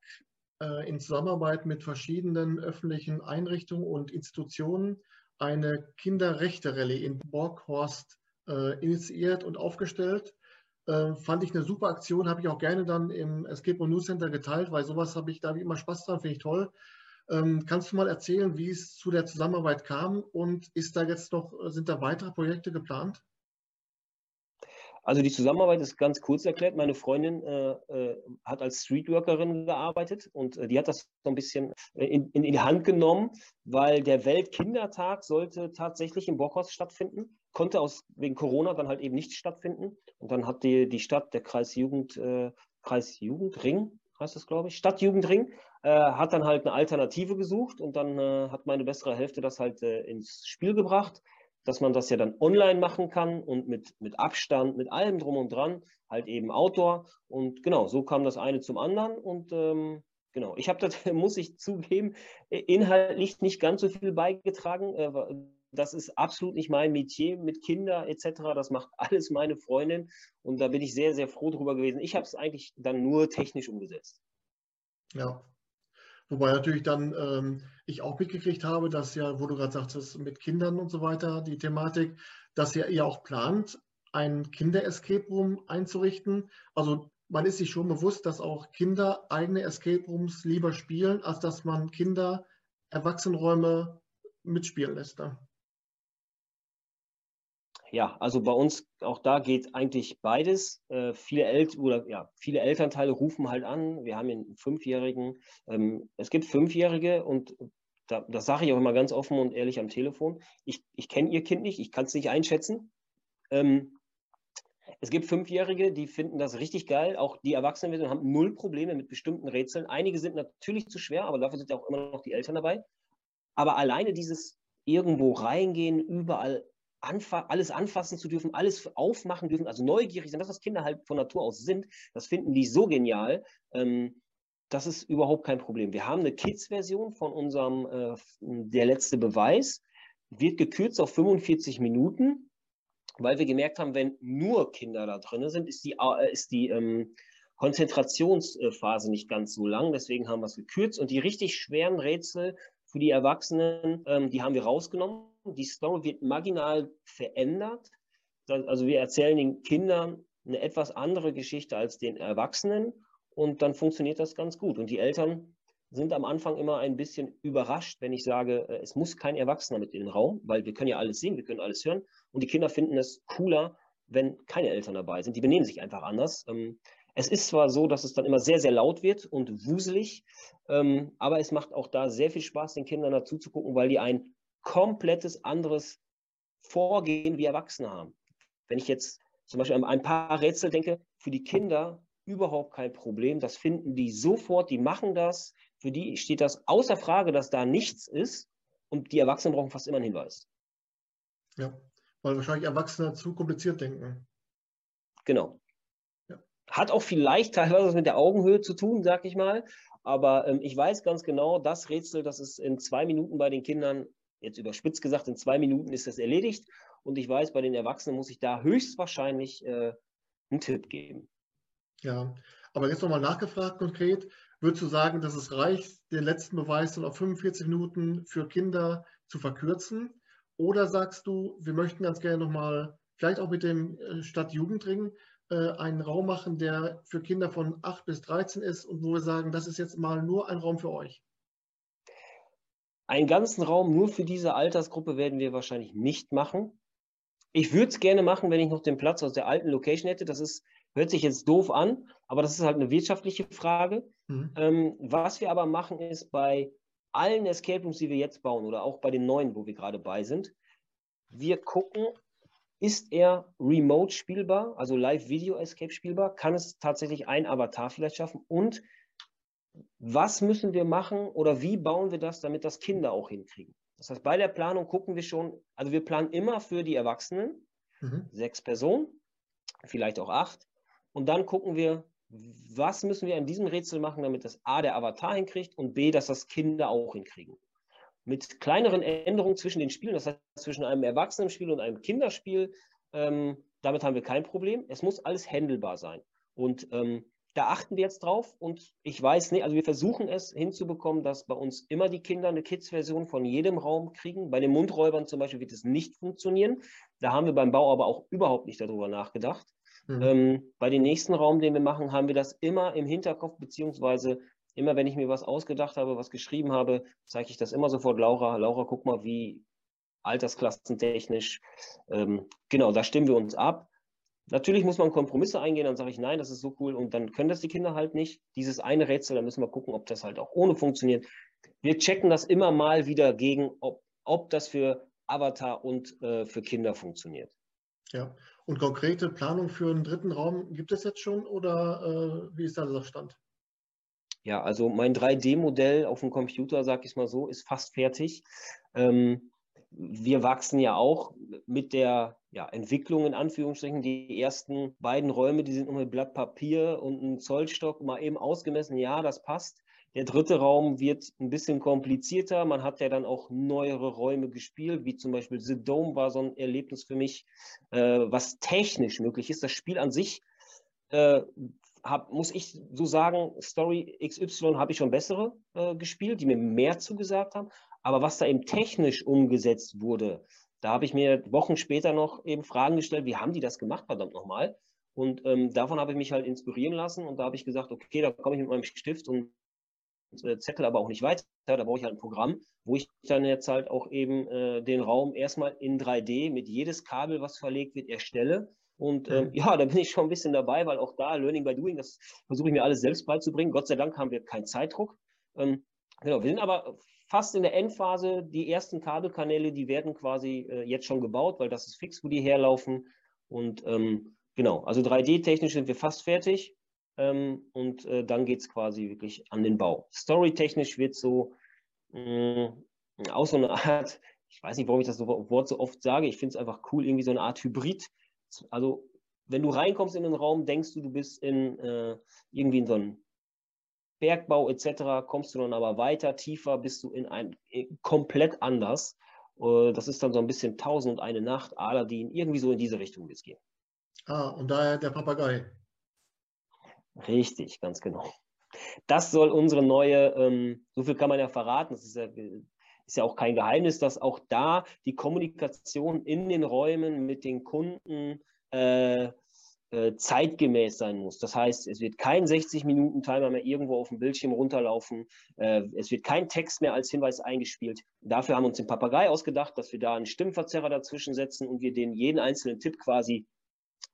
äh, in Zusammenarbeit mit verschiedenen öffentlichen Einrichtungen und Institutionen eine Kinderrechte-Rallye in Borghorst äh, initiiert und aufgestellt. Äh, fand ich eine super Aktion, habe ich auch gerne dann im Escape News Center geteilt, weil sowas habe ich, da habe ich immer Spaß dran, finde ich toll. Ähm, kannst du mal erzählen, wie es zu der Zusammenarbeit kam und ist da jetzt noch, sind da weitere Projekte geplant? Also die Zusammenarbeit ist ganz kurz erklärt. Meine Freundin äh, äh, hat als Streetworkerin gearbeitet und äh, die hat das so ein bisschen äh, in, in, die Hand genommen, weil der Weltkindertag sollte tatsächlich im Bockhaus stattfinden, konnte aus wegen Corona dann halt eben nicht stattfinden. Und dann hat die, die Stadt, der Kreis Jugend, äh, Kreis Jugendring, heißt das, glaube ich, Stadtjugendring, äh, hat dann halt eine Alternative gesucht und dann äh, hat meine bessere Hälfte das halt äh, ins Spiel gebracht, dass man das ja dann online machen kann und mit, mit Abstand, mit allem drum und dran, halt eben Outdoor. Und genau, so kam das eine zum anderen und ähm, genau, ich habe das, muss ich zugeben, inhaltlich nicht ganz so viel beigetragen. Das ist absolut nicht mein Metier mit Kindern etc. Das macht alles meine Freundin und da bin ich sehr, sehr froh drüber gewesen. Ich habe es eigentlich dann nur technisch umgesetzt. Ja. Wobei natürlich dann ähm, ich auch mitgekriegt habe, dass ja, wo du gerade sagtest, mit Kindern und so weiter, die Thematik, dass ihr ja auch plant, ein Kinder-Escape Room einzurichten. Also man ist sich schon bewusst, dass auch Kinder eigene Escape Rooms lieber spielen, als dass man Kinder Erwachsenenräume mitspielen lässt. Da. Ja, also bei uns auch da geht eigentlich beides. Äh, viele, El oder, ja, viele Elternteile rufen halt an. Wir haben einen Fünfjährigen. Ähm, es gibt Fünfjährige und da, das sage ich auch immer ganz offen und ehrlich am Telefon. Ich, ich kenne ihr Kind nicht, ich kann es nicht einschätzen. Ähm, es gibt Fünfjährige, die finden das richtig geil. Auch die Erwachsenen haben null Probleme mit bestimmten Rätseln. Einige sind natürlich zu schwer, aber dafür sind ja auch immer noch die Eltern dabei. Aber alleine dieses irgendwo reingehen, überall anfa alles anfassen zu dürfen, alles aufmachen dürfen, also neugierig sein, das, was Kinder halt von Natur aus sind, das finden die so genial. Ähm, das ist überhaupt kein Problem. Wir haben eine Kids-Version von unserem äh, Der letzte Beweis, wird gekürzt auf 45 Minuten weil wir gemerkt haben, wenn nur Kinder da drin sind, ist die, äh, ist die ähm, Konzentrationsphase nicht ganz so lang. Deswegen haben wir es gekürzt. Und die richtig schweren Rätsel für die Erwachsenen, ähm, die haben wir rausgenommen. Die Story wird marginal verändert. Also wir erzählen den Kindern eine etwas andere Geschichte als den Erwachsenen. Und dann funktioniert das ganz gut. Und die Eltern sind am Anfang immer ein bisschen überrascht, wenn ich sage, äh, es muss kein Erwachsener mit in den Raum, weil wir können ja alles sehen, wir können alles hören. Und die Kinder finden es cooler, wenn keine Eltern dabei sind. Die benehmen sich einfach anders. Ähm, es ist zwar so, dass es dann immer sehr, sehr laut wird und wuselig, ähm, aber es macht auch da sehr viel Spaß, den Kindern dazu zu gucken, weil die ein komplettes anderes Vorgehen wie Erwachsene haben. Wenn ich jetzt zum Beispiel an ein paar Rätsel denke, für die Kinder überhaupt kein Problem. Das finden die sofort, die machen das. Für die steht das außer Frage, dass da nichts ist. Und die Erwachsenen brauchen fast immer einen Hinweis. Ja, weil wahrscheinlich Erwachsene zu kompliziert denken. Genau. Ja. Hat auch vielleicht teilweise was mit der Augenhöhe zu tun, sag ich mal. Aber ähm, ich weiß ganz genau, das Rätsel, das ist in zwei Minuten bei den Kindern, jetzt überspitzt gesagt, in zwei Minuten ist das erledigt. Und ich weiß, bei den Erwachsenen muss ich da höchstwahrscheinlich äh, einen Tipp geben. Ja, aber jetzt nochmal nachgefragt konkret, würdest du sagen, dass es reicht, den letzten Beweis dann auf 45 Minuten für Kinder zu verkürzen? Oder sagst du, wir möchten ganz gerne nochmal, vielleicht auch mit dem äh, Stadtjugendring, äh, einen Raum machen, der für Kinder von 8 bis 13 ist und wo wir sagen, das ist jetzt mal nur ein Raum für euch? Einen ganzen Raum nur für diese Altersgruppe werden wir wahrscheinlich nicht machen. Ich würde es gerne machen, wenn ich noch den Platz aus der alten Location hätte. Das ist, hört sich jetzt doof an, aber das ist halt eine wirtschaftliche Frage. Mhm. Ähm, was wir aber machen, ist bei allen Escape Rooms, die wir jetzt bauen oder auch bei den neuen, wo wir gerade bei sind, wir gucken, ist er remote spielbar, also Live-Video-Escape spielbar? Kann es tatsächlich ein Avatar vielleicht schaffen? Und was müssen wir machen oder wie bauen wir das, damit das Kinder auch hinkriegen? Das heißt, bei der Planung gucken wir schon, also wir planen immer für die Erwachsenen, mhm. sechs Personen, vielleicht auch acht. Und dann gucken wir, was müssen wir in diesem Rätsel machen, damit das A der Avatar hinkriegt und B, dass das Kinder auch hinkriegen. Mit kleineren Änderungen zwischen den Spielen, das heißt zwischen einem Erwachsenenspiel und einem Kinderspiel, ähm, damit haben wir kein Problem. Es muss alles händelbar sein. Und ähm, da achten wir jetzt drauf und ich weiß nicht, also wir versuchen es hinzubekommen, dass bei uns immer die Kinder eine Kids-Version von jedem Raum kriegen. Bei den Mundräubern zum Beispiel wird es nicht funktionieren. Da haben wir beim Bau aber auch überhaupt nicht darüber nachgedacht. Mhm. Ähm, bei dem nächsten Raum, den wir machen, haben wir das immer im Hinterkopf, beziehungsweise immer, wenn ich mir was ausgedacht habe, was geschrieben habe, zeige ich das immer sofort Laura. Laura, guck mal, wie altersklassentechnisch. Ähm, genau, da stimmen wir uns ab. Natürlich muss man Kompromisse eingehen, dann sage ich, nein, das ist so cool und dann können das die Kinder halt nicht. Dieses eine Rätsel, da müssen wir gucken, ob das halt auch ohne funktioniert. Wir checken das immer mal wieder gegen, ob, ob das für Avatar und äh, für Kinder funktioniert. Ja, und konkrete Planung für einen dritten Raum gibt es jetzt schon oder äh, wie ist da der Stand? Ja, also mein 3D-Modell auf dem Computer, sag ich mal so, ist fast fertig. Ähm, wir wachsen ja auch mit der ja, Entwicklung in Anführungsstrichen. Die ersten beiden Räume, die sind nur mit Blatt Papier und einem Zollstock mal eben ausgemessen. Ja, das passt. Der dritte Raum wird ein bisschen komplizierter. Man hat ja dann auch neuere Räume gespielt, wie zum Beispiel The Dome war so ein Erlebnis für mich, äh, was technisch möglich ist. Das Spiel an sich, äh, hab, muss ich so sagen, Story XY habe ich schon bessere äh, gespielt, die mir mehr zugesagt haben. Aber was da eben technisch umgesetzt wurde, da habe ich mir Wochen später noch eben Fragen gestellt, wie haben die das gemacht, verdammt nochmal? Und ähm, davon habe ich mich halt inspirieren lassen und da habe ich gesagt, okay, da komme ich mit meinem Stift und äh, Zettel aber auch nicht weiter. Da brauche ich halt ein Programm, wo ich dann jetzt halt auch eben äh, den Raum erstmal in 3D mit jedes Kabel, was verlegt wird, erstelle. Und ähm, ja, da bin ich schon ein bisschen dabei, weil auch da Learning by Doing, das versuche ich mir alles selbst beizubringen. Gott sei Dank haben wir keinen Zeitdruck. Ähm, genau, wir sind aber fast in der Endphase. Die ersten Kabelkanäle, die werden quasi äh, jetzt schon gebaut, weil das ist fix, wo die herlaufen. Und ähm, genau, also 3D-technisch sind wir fast fertig. Ähm, und äh, dann geht es quasi wirklich an den Bau. Story-technisch wird so mh, mm, auch so eine Art, ich weiß nicht, warum ich das Wort so oft sage, ich finde es einfach cool, irgendwie so eine Art Hybrid. Also wenn du reinkommst in den Raum, denkst du, du bist in äh, irgendwie in so einem Bergbau etc., kommst du dann aber weiter, tiefer, bist du in ein äh, komplett anders. Äh, das ist dann so ein bisschen Tausend und eine Nacht, Aladdin, irgendwie so in diese Richtung wird es gehen. Ah, und daher der Papagei. Richtig, ganz genau. Das soll unsere neue, ähm, so viel kann man ja verraten, das ist ja, ist ja auch kein Geheimnis, dass auch da die Kommunikation in den Räumen mit den Kunden äh, äh, zeitgemäß sein muss. Das heißt, es wird kein 60-Minuten-Timer mehr irgendwo auf dem Bildschirm runterlaufen. Äh, es wird kein Text mehr als Hinweis eingespielt. Dafür haben wir uns den Papagei ausgedacht, dass wir da einen Stimmverzerrer dazwischen setzen und wir den jeden einzelnen Tipp quasi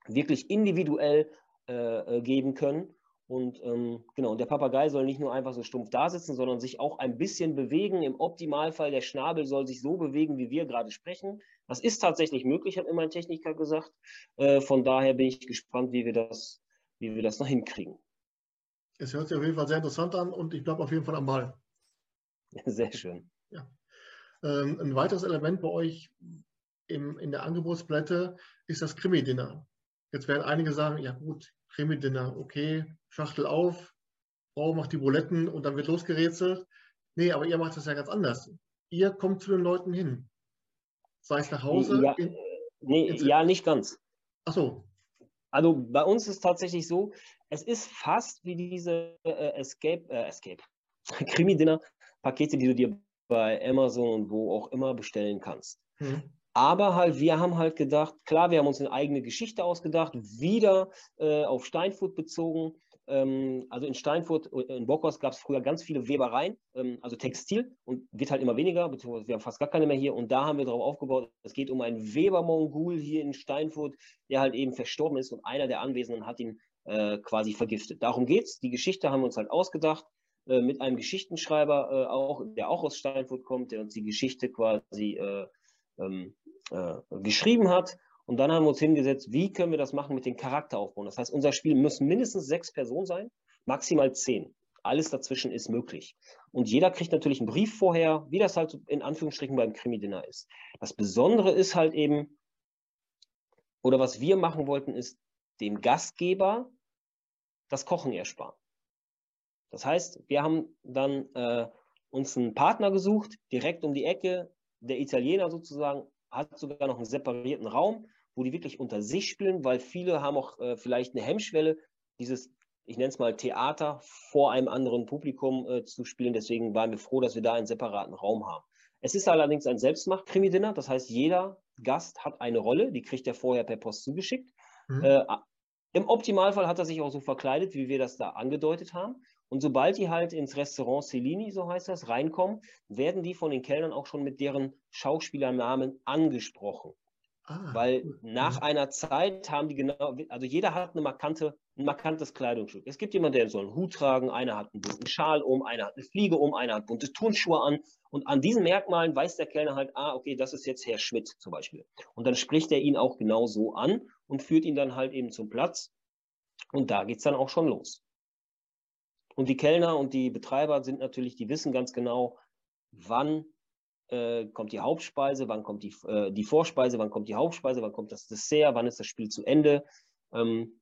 wirklich individuell äh, geben können. Und ähm, genau, der Papagei soll nicht nur einfach so stumpf da sitzen, sondern sich auch ein bisschen bewegen. Im Optimalfall, der Schnabel soll sich so bewegen, wie wir gerade sprechen. Das ist tatsächlich möglich, hat immer ein Techniker gesagt. Äh, von daher bin ich gespannt, wie wir das, wie wir das noch hinkriegen. Es hört sich auf jeden Fall sehr interessant an und ich bleibe auf jeden Fall am Ball. Sehr schön. Ja. Ähm, ein weiteres Element bei euch im, in der Angebotsplatte ist das Krimi-Dinner. Jetzt werden einige sagen, ja gut, Krimi-Dinner, okay, Schachtel auf, Frau macht die Buletten und dann wird losgerätselt. Nee, aber ihr macht das ja ganz anders. Ihr kommt zu den Leuten hin. Sei es nach Hause. Ja, in, nee, ja nicht ganz. Ach so. Also bei uns ist tatsächlich so, es ist fast wie diese äh, Escape, äh, Escape, Krimi-Dinner-Pakete, die du dir bei Amazon und wo auch immer bestellen kannst. Hm. Aber halt, wir haben halt gedacht, klar, wir haben uns eine eigene Geschichte ausgedacht, wieder äh, auf Steinfurt bezogen. Ähm, also in Steinfurt, äh, in Bockhorst gab es früher ganz viele Webereien, ähm, also Textil und wird halt immer weniger, beziehungsweise wir haben fast gar keine mehr hier. Und da haben wir darauf aufgebaut, es geht um einen Webermongul hier in Steinfurt, der halt eben verstorben ist und einer der Anwesenden hat ihn äh, quasi vergiftet. Darum geht's. Die Geschichte haben wir uns halt ausgedacht äh, mit einem Geschichtenschreiber, äh, auch, der auch aus Steinfurt kommt, der uns die Geschichte quasi äh, ähm, äh, geschrieben hat. Und dann haben wir uns hingesetzt, wie können wir das machen mit den Charakteraufbauen. Das heißt, unser Spiel müssen mindestens sechs Personen sein, maximal zehn. Alles dazwischen ist möglich. Und jeder kriegt natürlich einen Brief vorher, wie das halt in Anführungsstrichen beim Krimi-Dinner ist. Das Besondere ist halt eben, oder was wir machen wollten, ist dem Gastgeber das Kochen ersparen. Das heißt, wir haben dann äh, uns einen Partner gesucht, direkt um die Ecke, der Italiener sozusagen, hat sogar noch einen separierten Raum, wo die wirklich unter sich spielen, weil viele haben auch äh, vielleicht eine Hemmschwelle, dieses, ich nenne es mal Theater, vor einem anderen Publikum äh, zu spielen. Deswegen waren wir froh, dass wir da einen separaten Raum haben. Es ist allerdings ein Selbstmacht-Krimi-Dinner, das heißt, jeder Gast hat eine Rolle, die kriegt er vorher per Post zugeschickt. Mhm. Äh, Im Optimalfall hat er sich auch so verkleidet, wie wir das da angedeutet haben. Und sobald die halt ins Restaurant Cellini, so heißt das, reinkommen, werden die von den Kellnern auch schon mit deren Schauspielernamen angesprochen. Ah, Weil cool. nach einer Zeit haben die genau, also jeder hat eine markante, ein markantes Kleidungsstück. Es gibt jemanden, der soll einen Hut tragen, einer hat einen bunten Schal um, einer hat eine Fliege um, einer hat bunte Turnschuhe an. Und an diesen Merkmalen weiß der Kellner halt, ah, okay, das ist jetzt Herr Schmidt zum Beispiel. Und dann spricht er ihn auch genau so an und führt ihn dann halt eben zum Platz. Und da geht es dann auch schon los. Und die Kellner und die Betreiber sind natürlich, die wissen ganz genau, wann äh, kommt die Hauptspeise, wann kommt die, äh, die Vorspeise, wann kommt die Hauptspeise, wann kommt das Dessert, wann ist das Spiel zu Ende. Ähm,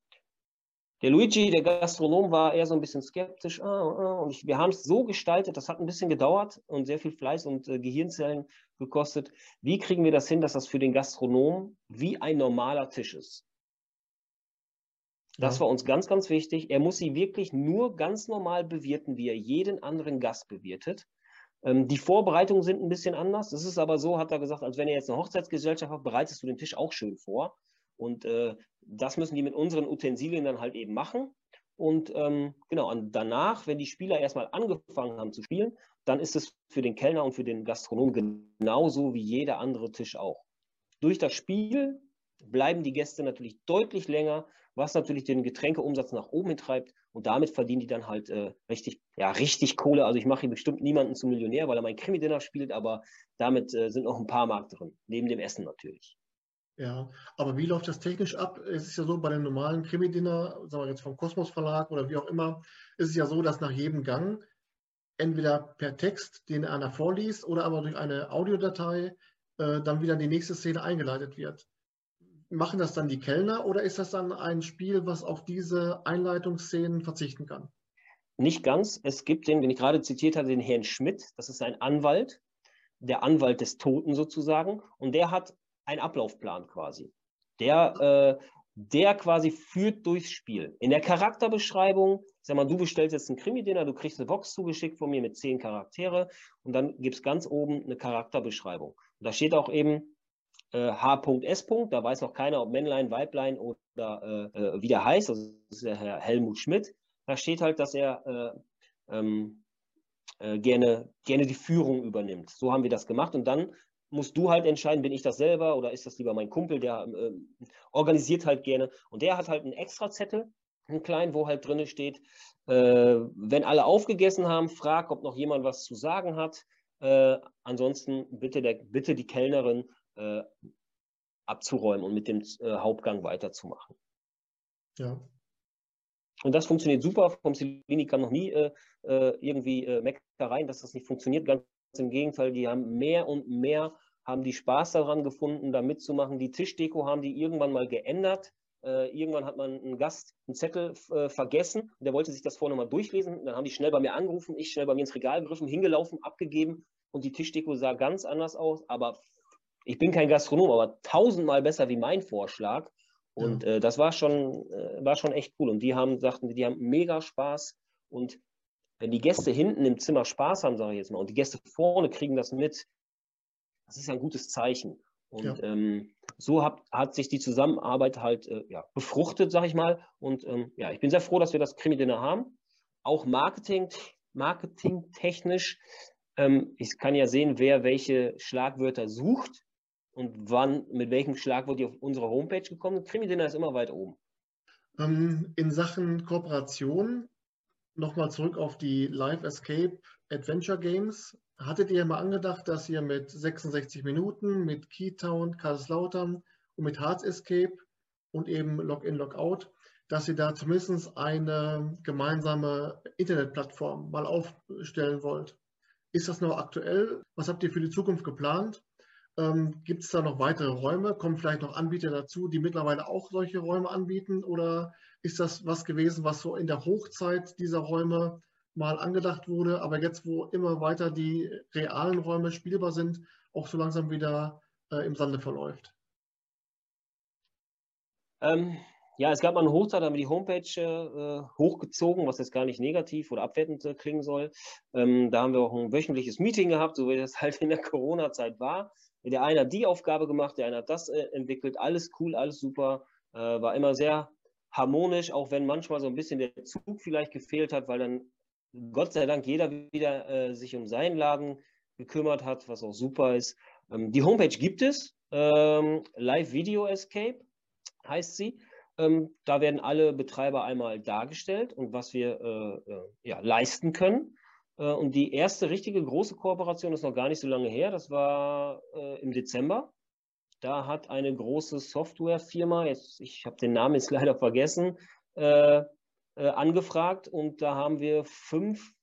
der Luigi, der Gastronom, war eher so ein bisschen skeptisch. Ah, ah, und ich, wir haben es so gestaltet, das hat ein bisschen gedauert und sehr viel Fleiß und äh, Gehirnzellen gekostet. Wie kriegen wir das hin, dass das für den Gastronom wie ein normaler Tisch ist? Das ja. war uns ganz, ganz wichtig. Er muss sie wirklich nur ganz normal bewirten, wie er jeden anderen Gast bewirtet. Ähm, die Vorbereitungen sind ein bisschen anders. Das ist aber so, hat er gesagt, als wenn er jetzt eine Hochzeitsgesellschaft hat, bereitest du den Tisch auch schön vor. Und äh, das müssen die mit unseren Utensilien dann halt eben machen. Und ähm, genau, und danach, wenn die Spieler erstmal angefangen haben zu spielen, dann ist es für den Kellner und für den Gastronom genauso wie jeder andere Tisch auch. Durch das Spiel bleiben die Gäste natürlich deutlich länger, was natürlich den Getränkeumsatz nach oben treibt und damit verdienen die dann halt äh, richtig, ja, richtig Kohle. Also ich mache hier bestimmt niemanden zum Millionär, weil er mein Krimi-Dinner spielt, aber damit äh, sind noch ein paar Mark drin, neben dem Essen natürlich. Ja, aber wie läuft das technisch ab? Es ist ja so, bei dem normalen Krimi-Dinner, sagen wir jetzt vom Kosmos Verlag oder wie auch immer, ist es ja so, dass nach jedem Gang entweder per Text, den einer vorliest, oder aber durch eine Audiodatei äh, dann wieder die nächste Szene eingeleitet wird. Machen das dann die Kellner oder ist das dann ein Spiel, was auf diese Einleitungsszenen verzichten kann? Nicht ganz. Es gibt den, den ich gerade zitiert hatte, den Herrn Schmidt. Das ist ein Anwalt, der Anwalt des Toten sozusagen. Und der hat ein Ablaufplan quasi. Der, äh, der quasi führt durchs Spiel. In der Charakterbeschreibung, sag mal, du bestellst jetzt einen Krimi-Dinner, du kriegst eine Box zugeschickt von mir mit zehn Charaktere und dann gibt es ganz oben eine Charakterbeschreibung. Und da steht auch eben H.S. Da weiß noch keiner, ob Männlein, Weiblein oder äh, äh, wie der heißt. Also das ist der Herr Helmut Schmidt. Da steht halt, dass er äh, ähm, äh, gerne, gerne die Führung übernimmt. So haben wir das gemacht. Und dann musst du halt entscheiden, bin ich das selber oder ist das lieber mein Kumpel, der äh, organisiert halt gerne. Und der hat halt einen extra Zettel, einen kleinen, wo halt drin steht, äh, wenn alle aufgegessen haben, frag, ob noch jemand was zu sagen hat. Äh, ansonsten bitte, der, bitte die Kellnerin äh, abzuräumen und mit dem äh, Hauptgang weiterzumachen. Ja. Und das funktioniert super. Vom Celini kam noch nie äh, irgendwie äh, Meckereien, dass das nicht funktioniert. Ganz im Gegenteil, die haben mehr und mehr haben die Spaß daran gefunden, da mitzumachen. Die Tischdeko haben die irgendwann mal geändert. Äh, irgendwann hat man einen Gast einen Zettel äh, vergessen. Der wollte sich das vorne mal durchlesen. Dann haben die schnell bei mir angerufen, ich schnell bei mir ins Regal gegriffen, hingelaufen, abgegeben und die Tischdeko sah ganz anders aus. Aber ich bin kein Gastronom, aber tausendmal besser wie mein Vorschlag. Und ja. äh, das war schon, äh, war schon echt cool. Und die haben, sagten, die haben mega Spaß. Und wenn die Gäste hinten im Zimmer Spaß haben, sage ich jetzt mal, und die Gäste vorne kriegen das mit, das ist ja ein gutes Zeichen. Und ja. ähm, so hat, hat sich die Zusammenarbeit halt äh, ja, befruchtet, sage ich mal. Und ähm, ja, ich bin sehr froh, dass wir das Krimi-Dinner haben. Auch Marketing, marketingtechnisch. Ähm, ich kann ja sehen, wer welche Schlagwörter sucht und wann, mit welchem Schlagwort die auf unsere Homepage gekommen sind. Krimi-Dinner ist immer weit oben. Ähm, in Sachen Kooperation nochmal zurück auf die Live Escape Adventure Games. Hattet ihr mal angedacht, dass ihr mit 66 Minuten, mit Keytown, Karlslautern und mit Hearts Escape und eben Login, Logout, dass ihr da zumindest eine gemeinsame Internetplattform mal aufstellen wollt? Ist das noch aktuell? Was habt ihr für die Zukunft geplant? Ähm, Gibt es da noch weitere Räume? Kommen vielleicht noch Anbieter dazu, die mittlerweile auch solche Räume anbieten? Oder ist das was gewesen, was so in der Hochzeit dieser Räume mal angedacht wurde, aber jetzt, wo immer weiter die realen Räume spielbar sind, auch so langsam wieder äh, im Sande verläuft? Ähm, ja, es gab mal eine Hochzeit, da haben wir die Homepage äh, hochgezogen, was jetzt gar nicht negativ oder abwertend äh, klingen soll. Ähm, da haben wir auch ein wöchentliches Meeting gehabt, so wie das halt in der Corona-Zeit war. Der eine hat die Aufgabe gemacht, der eine hat das äh, entwickelt. Alles cool, alles super. Äh, war immer sehr harmonisch, auch wenn manchmal so ein bisschen der Zug vielleicht gefehlt hat, weil dann Gott sei Dank jeder wieder äh, sich um seinen Laden gekümmert hat, was auch super ist. Ähm, die Homepage gibt es, ähm, Live Video Escape heißt sie. Ähm, da werden alle Betreiber einmal dargestellt und was wir ja, leisten können. Äh, und die erste richtige große Kooperation ist noch gar nicht so lange her. Das war äh, im Dezember. Da hat eine große Softwarefirma, jetzt, ich habe den Namen jetzt leider vergessen, äh, äh, angefragt und da haben wir fünf,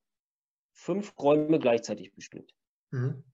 fünf Räume gleichzeitig bespielt. Mhm.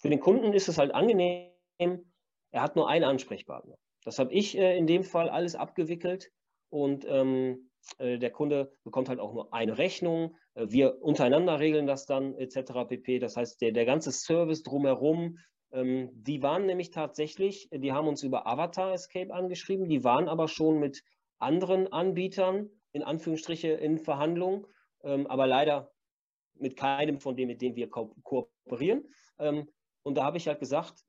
Für den Kunden ist es halt angenehm, er hat nur einen Ansprechpartner. Das habe ich äh, in dem Fall alles abgewickelt und ähm, äh, der Kunde bekommt halt auch nur eine Rechnung. Äh, wir untereinander regeln das dann etc. pp. Das heißt, der, der ganze Service drumherum, ähm, die waren nämlich tatsächlich, die haben uns über Avatar Escape angeschrieben, die waren aber schon mit anderen Anbietern in Anführungsstriche in Verhandlungen, ähm, aber leider mit keinem von denen, mit denen wir ko kooperieren. Ähm, und da habe ich halt gesagt,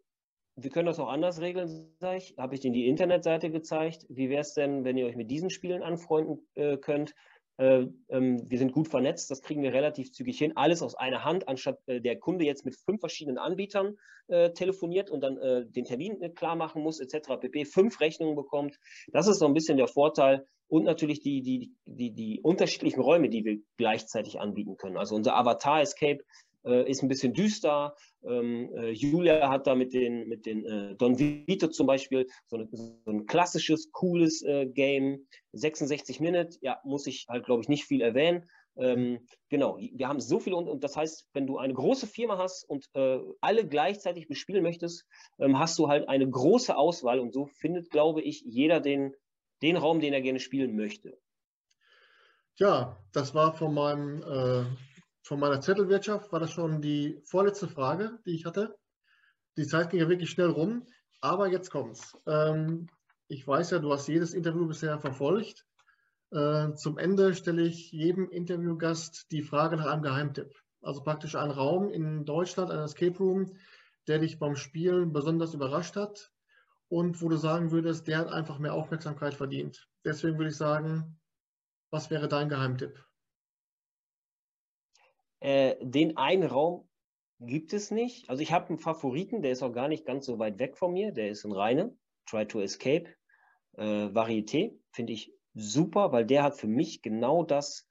wir können das auch anders regeln, sage ich. Habe ich Ihnen die Internetseite gezeigt. Wie wäre es denn, wenn ihr euch mit diesen Spielen anfreunden äh, könnt? Äh, ähm, wir sind gut vernetzt, das kriegen wir relativ zügig hin. Alles aus einer Hand, anstatt äh, der Kunde jetzt mit fünf verschiedenen Anbietern äh, telefoniert und dann äh, den Termin klar machen muss, etc. pp. Fünf Rechnungen bekommt. Das ist so ein bisschen der Vorteil. Und natürlich die, die, die, die unterschiedlichen Räume, die wir gleichzeitig anbieten können. Also unser Avatar Escape äh, ist ein bisschen düster. Ähm, äh, Julia hat da mit den, mit den äh, Don Vito zum Beispiel so, eine, so ein klassisches, cooles äh, Game. 66 Minute, ja, muss ich halt, glaube ich, nicht viel erwähnen. Ähm, genau, wir haben so viele und, und, das heißt, wenn du eine große Firma hast und äh, alle gleichzeitig bespielen möchtest, ähm, hast du halt eine große Auswahl und so findet, glaube ich, jeder den, den Raum, den er gerne spielen möchte. Ja, das war von meinem äh, von meiner Zettelwirtschaft war das schon die vorletzte Frage, die ich hatte. Die Zeit ging ja wirklich schnell rum, aber jetzt kommt's. Ähm, ich weiß ja, du hast jedes Interview bisher verfolgt. Äh, zum Ende stelle ich jedem Interviewgast die Frage nach einem Geheimtipp. Also praktisch einen Raum in Deutschland, ein Escape Room, der dich beim Spielen besonders überrascht hat und wo du sagen würdest, der hat einfach mehr Aufmerksamkeit verdient. Deswegen würde ich sagen, was wäre dein Geheimtipp? Äh, den einen Raum gibt es nicht. Also ich habe einen Favoriten, der ist auch gar nicht ganz so weit weg von mir. Der ist in Rheine, Try to Escape, äh, Varieté. Finde ich super, weil der hat für mich genau das,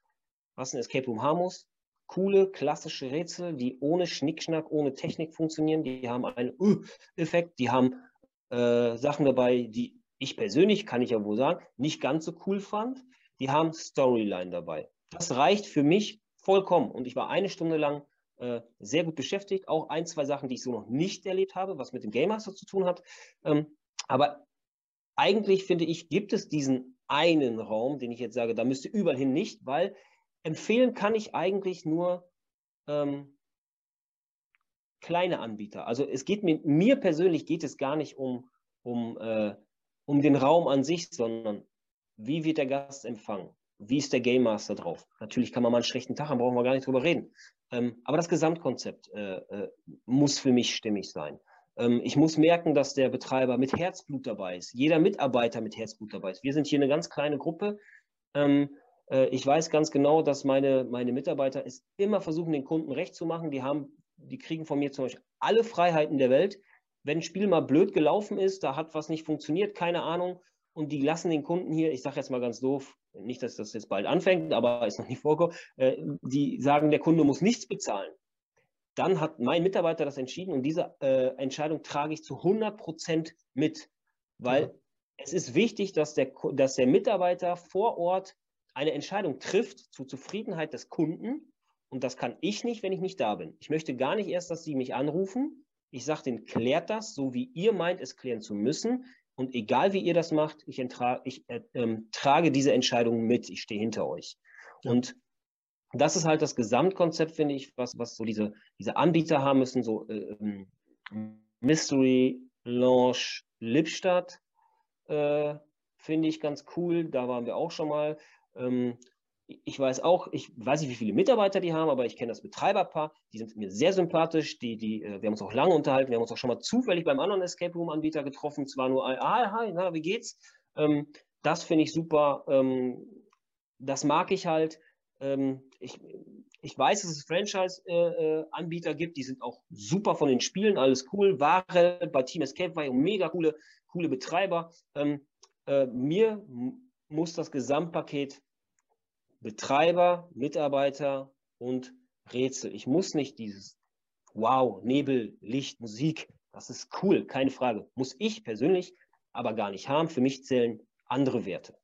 was ein Escape Room haben muss. Coole, klassische Rätsel, die ohne Schnickschnack, ohne Technik funktionieren. Die haben einen uh, Effekt, die haben äh, Sachen dabei, die ich persönlich, kann ich ja wohl sagen, nicht ganz so cool fand. Die haben Storyline dabei. Das reicht für mich vollkommen. Und ich war eine Stunde lang äh, sehr gut beschäftigt. Auch ein, zwei Sachen, die ich so noch nicht erlebt habe, was mit dem Game Master zu tun hat. Ähm, aber eigentlich finde ich, gibt es diesen einen Raum, den ich jetzt sage, da müsste überall hin nicht, weil empfehlen kann ich eigentlich nur ähm, kleine Anbieter. Also es geht mir, mir persönlich geht es gar nicht um, um, äh, um den Raum an sich, sondern wie wird der Gast empfangen? Wie ist der Game Master drauf? Natürlich kann man mal einen schlechten Tag haben, brauchen wir gar nicht drüber reden. Ähm, aber das Gesamtkonzept äh, äh, muss für mich stimmig sein. Ähm, ich muss merken, dass der Betreiber mit Herzblut dabei ist, jeder Mitarbeiter mit Herzblut dabei ist. Wir sind hier eine ganz kleine Gruppe. Ähm, äh, ich weiß ganz genau, dass meine, meine Mitarbeiter es immer versuchen, den Kunden recht zu machen. Die, haben, die kriegen von mir zum Beispiel alle Freiheiten der Welt. Wenn ein Spiel mal blöd gelaufen ist, da hat was nicht funktioniert, keine Ahnung, und die lassen den Kunden hier, ich sage jetzt mal ganz doof, nicht, dass das jetzt bald anfängt, aber ist noch nicht vorgekommen, äh, die sagen, der Kunde muss nichts bezahlen. Dann hat mein Mitarbeiter das entschieden und diese äh, Entscheidung trage ich zu 100 Prozent mit, weil ja. es ist wichtig, dass der, dass der Mitarbeiter vor Ort eine Entscheidung trifft zur Zufriedenheit des Kunden und das kann ich nicht, wenn ich nicht da bin. Ich möchte gar nicht erst, dass sie mich anrufen. Ich sage denen, klärt das, so wie ihr meint, es klären zu müssen. Und egal wie ihr das macht, ich, ich äh, ähm, trage diese Entscheidung mit, ich stehe hinter euch. Ja. Und das ist halt das Gesamtkonzept, finde ich, was, was so diese, diese Anbieter haben müssen, so äh, Mystery, Launch, Lippstadt, äh, finde ich ganz cool. Da waren wir auch schon mal. Ähm, ich weiß auch, ich weiß nicht, wie viele Mitarbeiter die haben, aber ich kenne das Betreiberpaar, die sind mir sehr sympathisch, die, die, äh, wir haben uns auch lange unterhalten, wir haben uns auch schon mal zufällig beim anderen Escape Room Anbieter getroffen, zwar nur, ah, hi, na, wie geht's? Ähm, das finde ich super, ähm, das mag ich halt. Ähm, ich, ich weiß, dass es Franchise-Anbieter äh, äh gibt, die sind auch super von den Spielen, alles cool. Ware bei Team Escape war ja mega coole, coole Betreiber. Ähm, äh, mir muss das Gesamtpaket Betreiber, Mitarbeiter und Rätsel. Ich muss nicht dieses Wow, Nebel, Licht, Musik, das ist cool, keine Frage. Muss ich persönlich aber gar nicht haben. Für mich zählen andere Werte.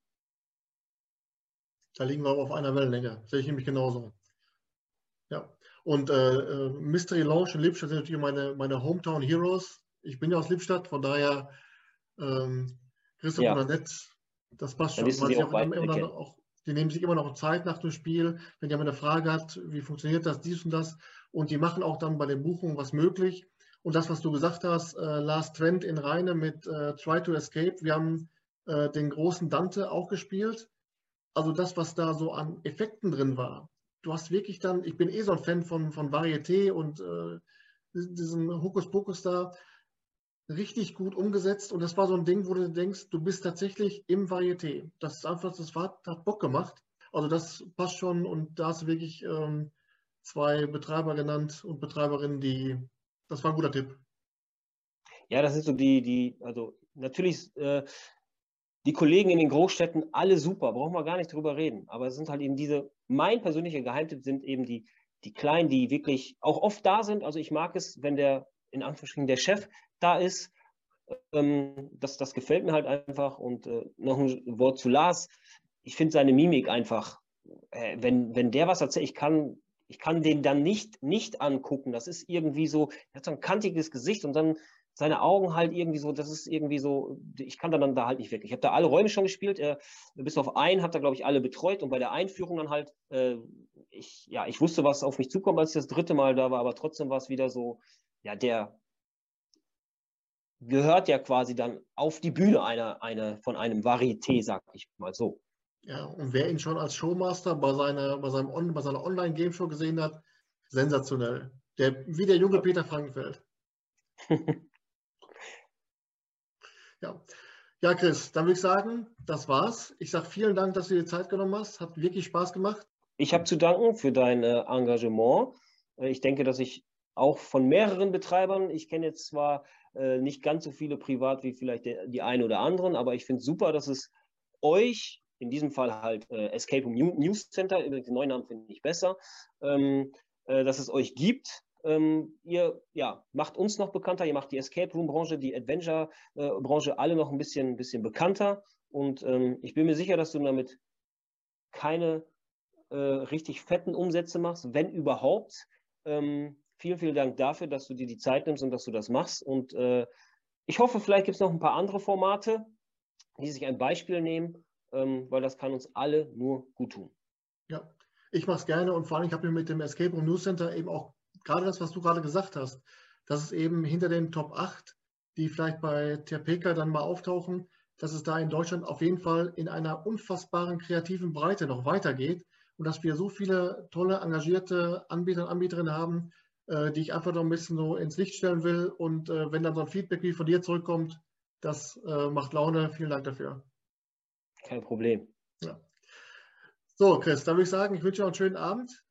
Da liegen wir auf einer Wellenlänge. Sehe ich nämlich genauso. Ja. Und äh, äh Mystery Lounge in Lippstadt sind natürlich meine, meine Hometown Heroes. Ich bin ja aus Lippstadt, von daher ähm, Christoph ja. und Annette, das passt schon. Weil sie auch, immer, immer auch die nehmen sich immer noch Zeit nach dem Spiel, wenn jemand eine Frage hat, wie funktioniert das, dies und das. Und die machen auch dann bei den Buchungen was möglich. Und das, was du gesagt hast, äh, Last Trend in Reine mit äh, Try to Escape, wir haben äh, den großen Dante auch gespielt. Also das, was da so an Effekten drin war. Du hast wirklich dann, ich bin eh so ein Fan von, von Varieté und äh, diesem Hokuspokus da. Richtig gut umgesetzt und das war so ein Ding, wo du denkst, du bist tatsächlich im Varieté. Das ist einfach, das war, hat Bock gemacht. Also das passt schon und da hast du wirklich ähm, zwei Betreiber genannt und Betreiberinnen, die, das war ein guter Tipp. Ja, das sind so die, die, also natürlich äh, die Kollegen in den Großstädten alle super, brauchen wir gar nicht drüber reden. Aber es sind halt eben diese, mein persönlicher Geheimtipp sind eben die, die Kleinen, die wirklich auch oft da sind. Also ich mag es, wenn der, in Anführungsstrichen, der Chef da ist. Ähm, das, das gefällt mir halt einfach. Und äh, noch ein Wort zu Lars. Ich finde seine Mimik einfach, äh, wenn, wenn der was erzählt, ich kann, ich kann den dann nicht, nicht angucken. Das ist irgendwie so, er hat so ein kantiges Gesicht und dann seine Augen halt irgendwie so, das ist irgendwie so, ich kann dann da halt nicht weg. Ich habe da alle Räume schon gespielt, er, bis auf einen hat er, glaube ich, alle betreut und bei der Einführung dann halt, äh, ich, ja, ich wusste, was auf mich zukommt, als ich das dritte Mal da war, aber trotzdem war es wieder so, ja, der gehört ja quasi dann auf die Bühne einer, einer, von einem Varieté, sag ich mal so. Ja, und wer ihn schon als Showmaster bei seiner, bei seinem On, bei seiner Online-Game-Show gesehen hat, sensationell. Der, wie der junge Peter Frankenfeld. Ja. ja, Chris, dann würde ich sagen, das war's. Ich sage vielen Dank, dass du dir Zeit genommen hast. Hat wirklich Spaß gemacht. Ich habe zu danken für dein äh, Engagement. Äh, ich denke, dass ich auch von mehreren Betreibern, ich kenne jetzt zwar äh, nicht ganz so viele privat wie vielleicht der, die einen oder anderen, aber ich finde es super, dass es euch, in diesem Fall halt äh, Escape Room News Center, übrigens den neuen Namen finde ich besser, ähm, äh, dass es euch gibt ähm, ihr ja, macht uns noch bekannter, ihr macht die Escape Room-Branche, die Adventure-Branche alle noch ein bisschen, bisschen bekannter. Und ähm, ich bin mir sicher, dass du damit keine äh, richtig fetten Umsätze machst, wenn überhaupt. Ähm, vielen, vielen Dank dafür, dass du dir die Zeit nimmst und dass du das machst. Und äh, ich hoffe, vielleicht gibt es noch ein paar andere Formate, die sich ein Beispiel nehmen, ähm, weil das kann uns alle nur gut tun. Ja, ich mache es gerne und vor allem, ich habe mir mit dem Escape Room News Center eben auch gerade das, was du gerade gesagt hast, dass es eben hinter den Top 8, die vielleicht bei Terpeka dann mal auftauchen, dass es da in Deutschland auf jeden Fall in einer unfassbaren kreativen Breite noch weitergeht und dass wir so viele tolle, engagierte Anbieter und Anbieterinnen haben, äh, die ich einfach noch ein bisschen so ins Licht stellen will. Und äh, wenn dann so ein Feedback wie von dir zurückkommt, das äh, macht Laune. Vielen Dank dafür. Kein Problem. Ja. So, Chris, dann würde ich sagen, ich wünsche dir noch einen schönen Abend.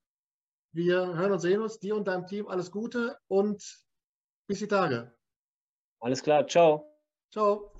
Wir hören und sehen uns. Dir und deinem Team alles Gute und bis die Tage. Alles klar. Ciao. Ciao.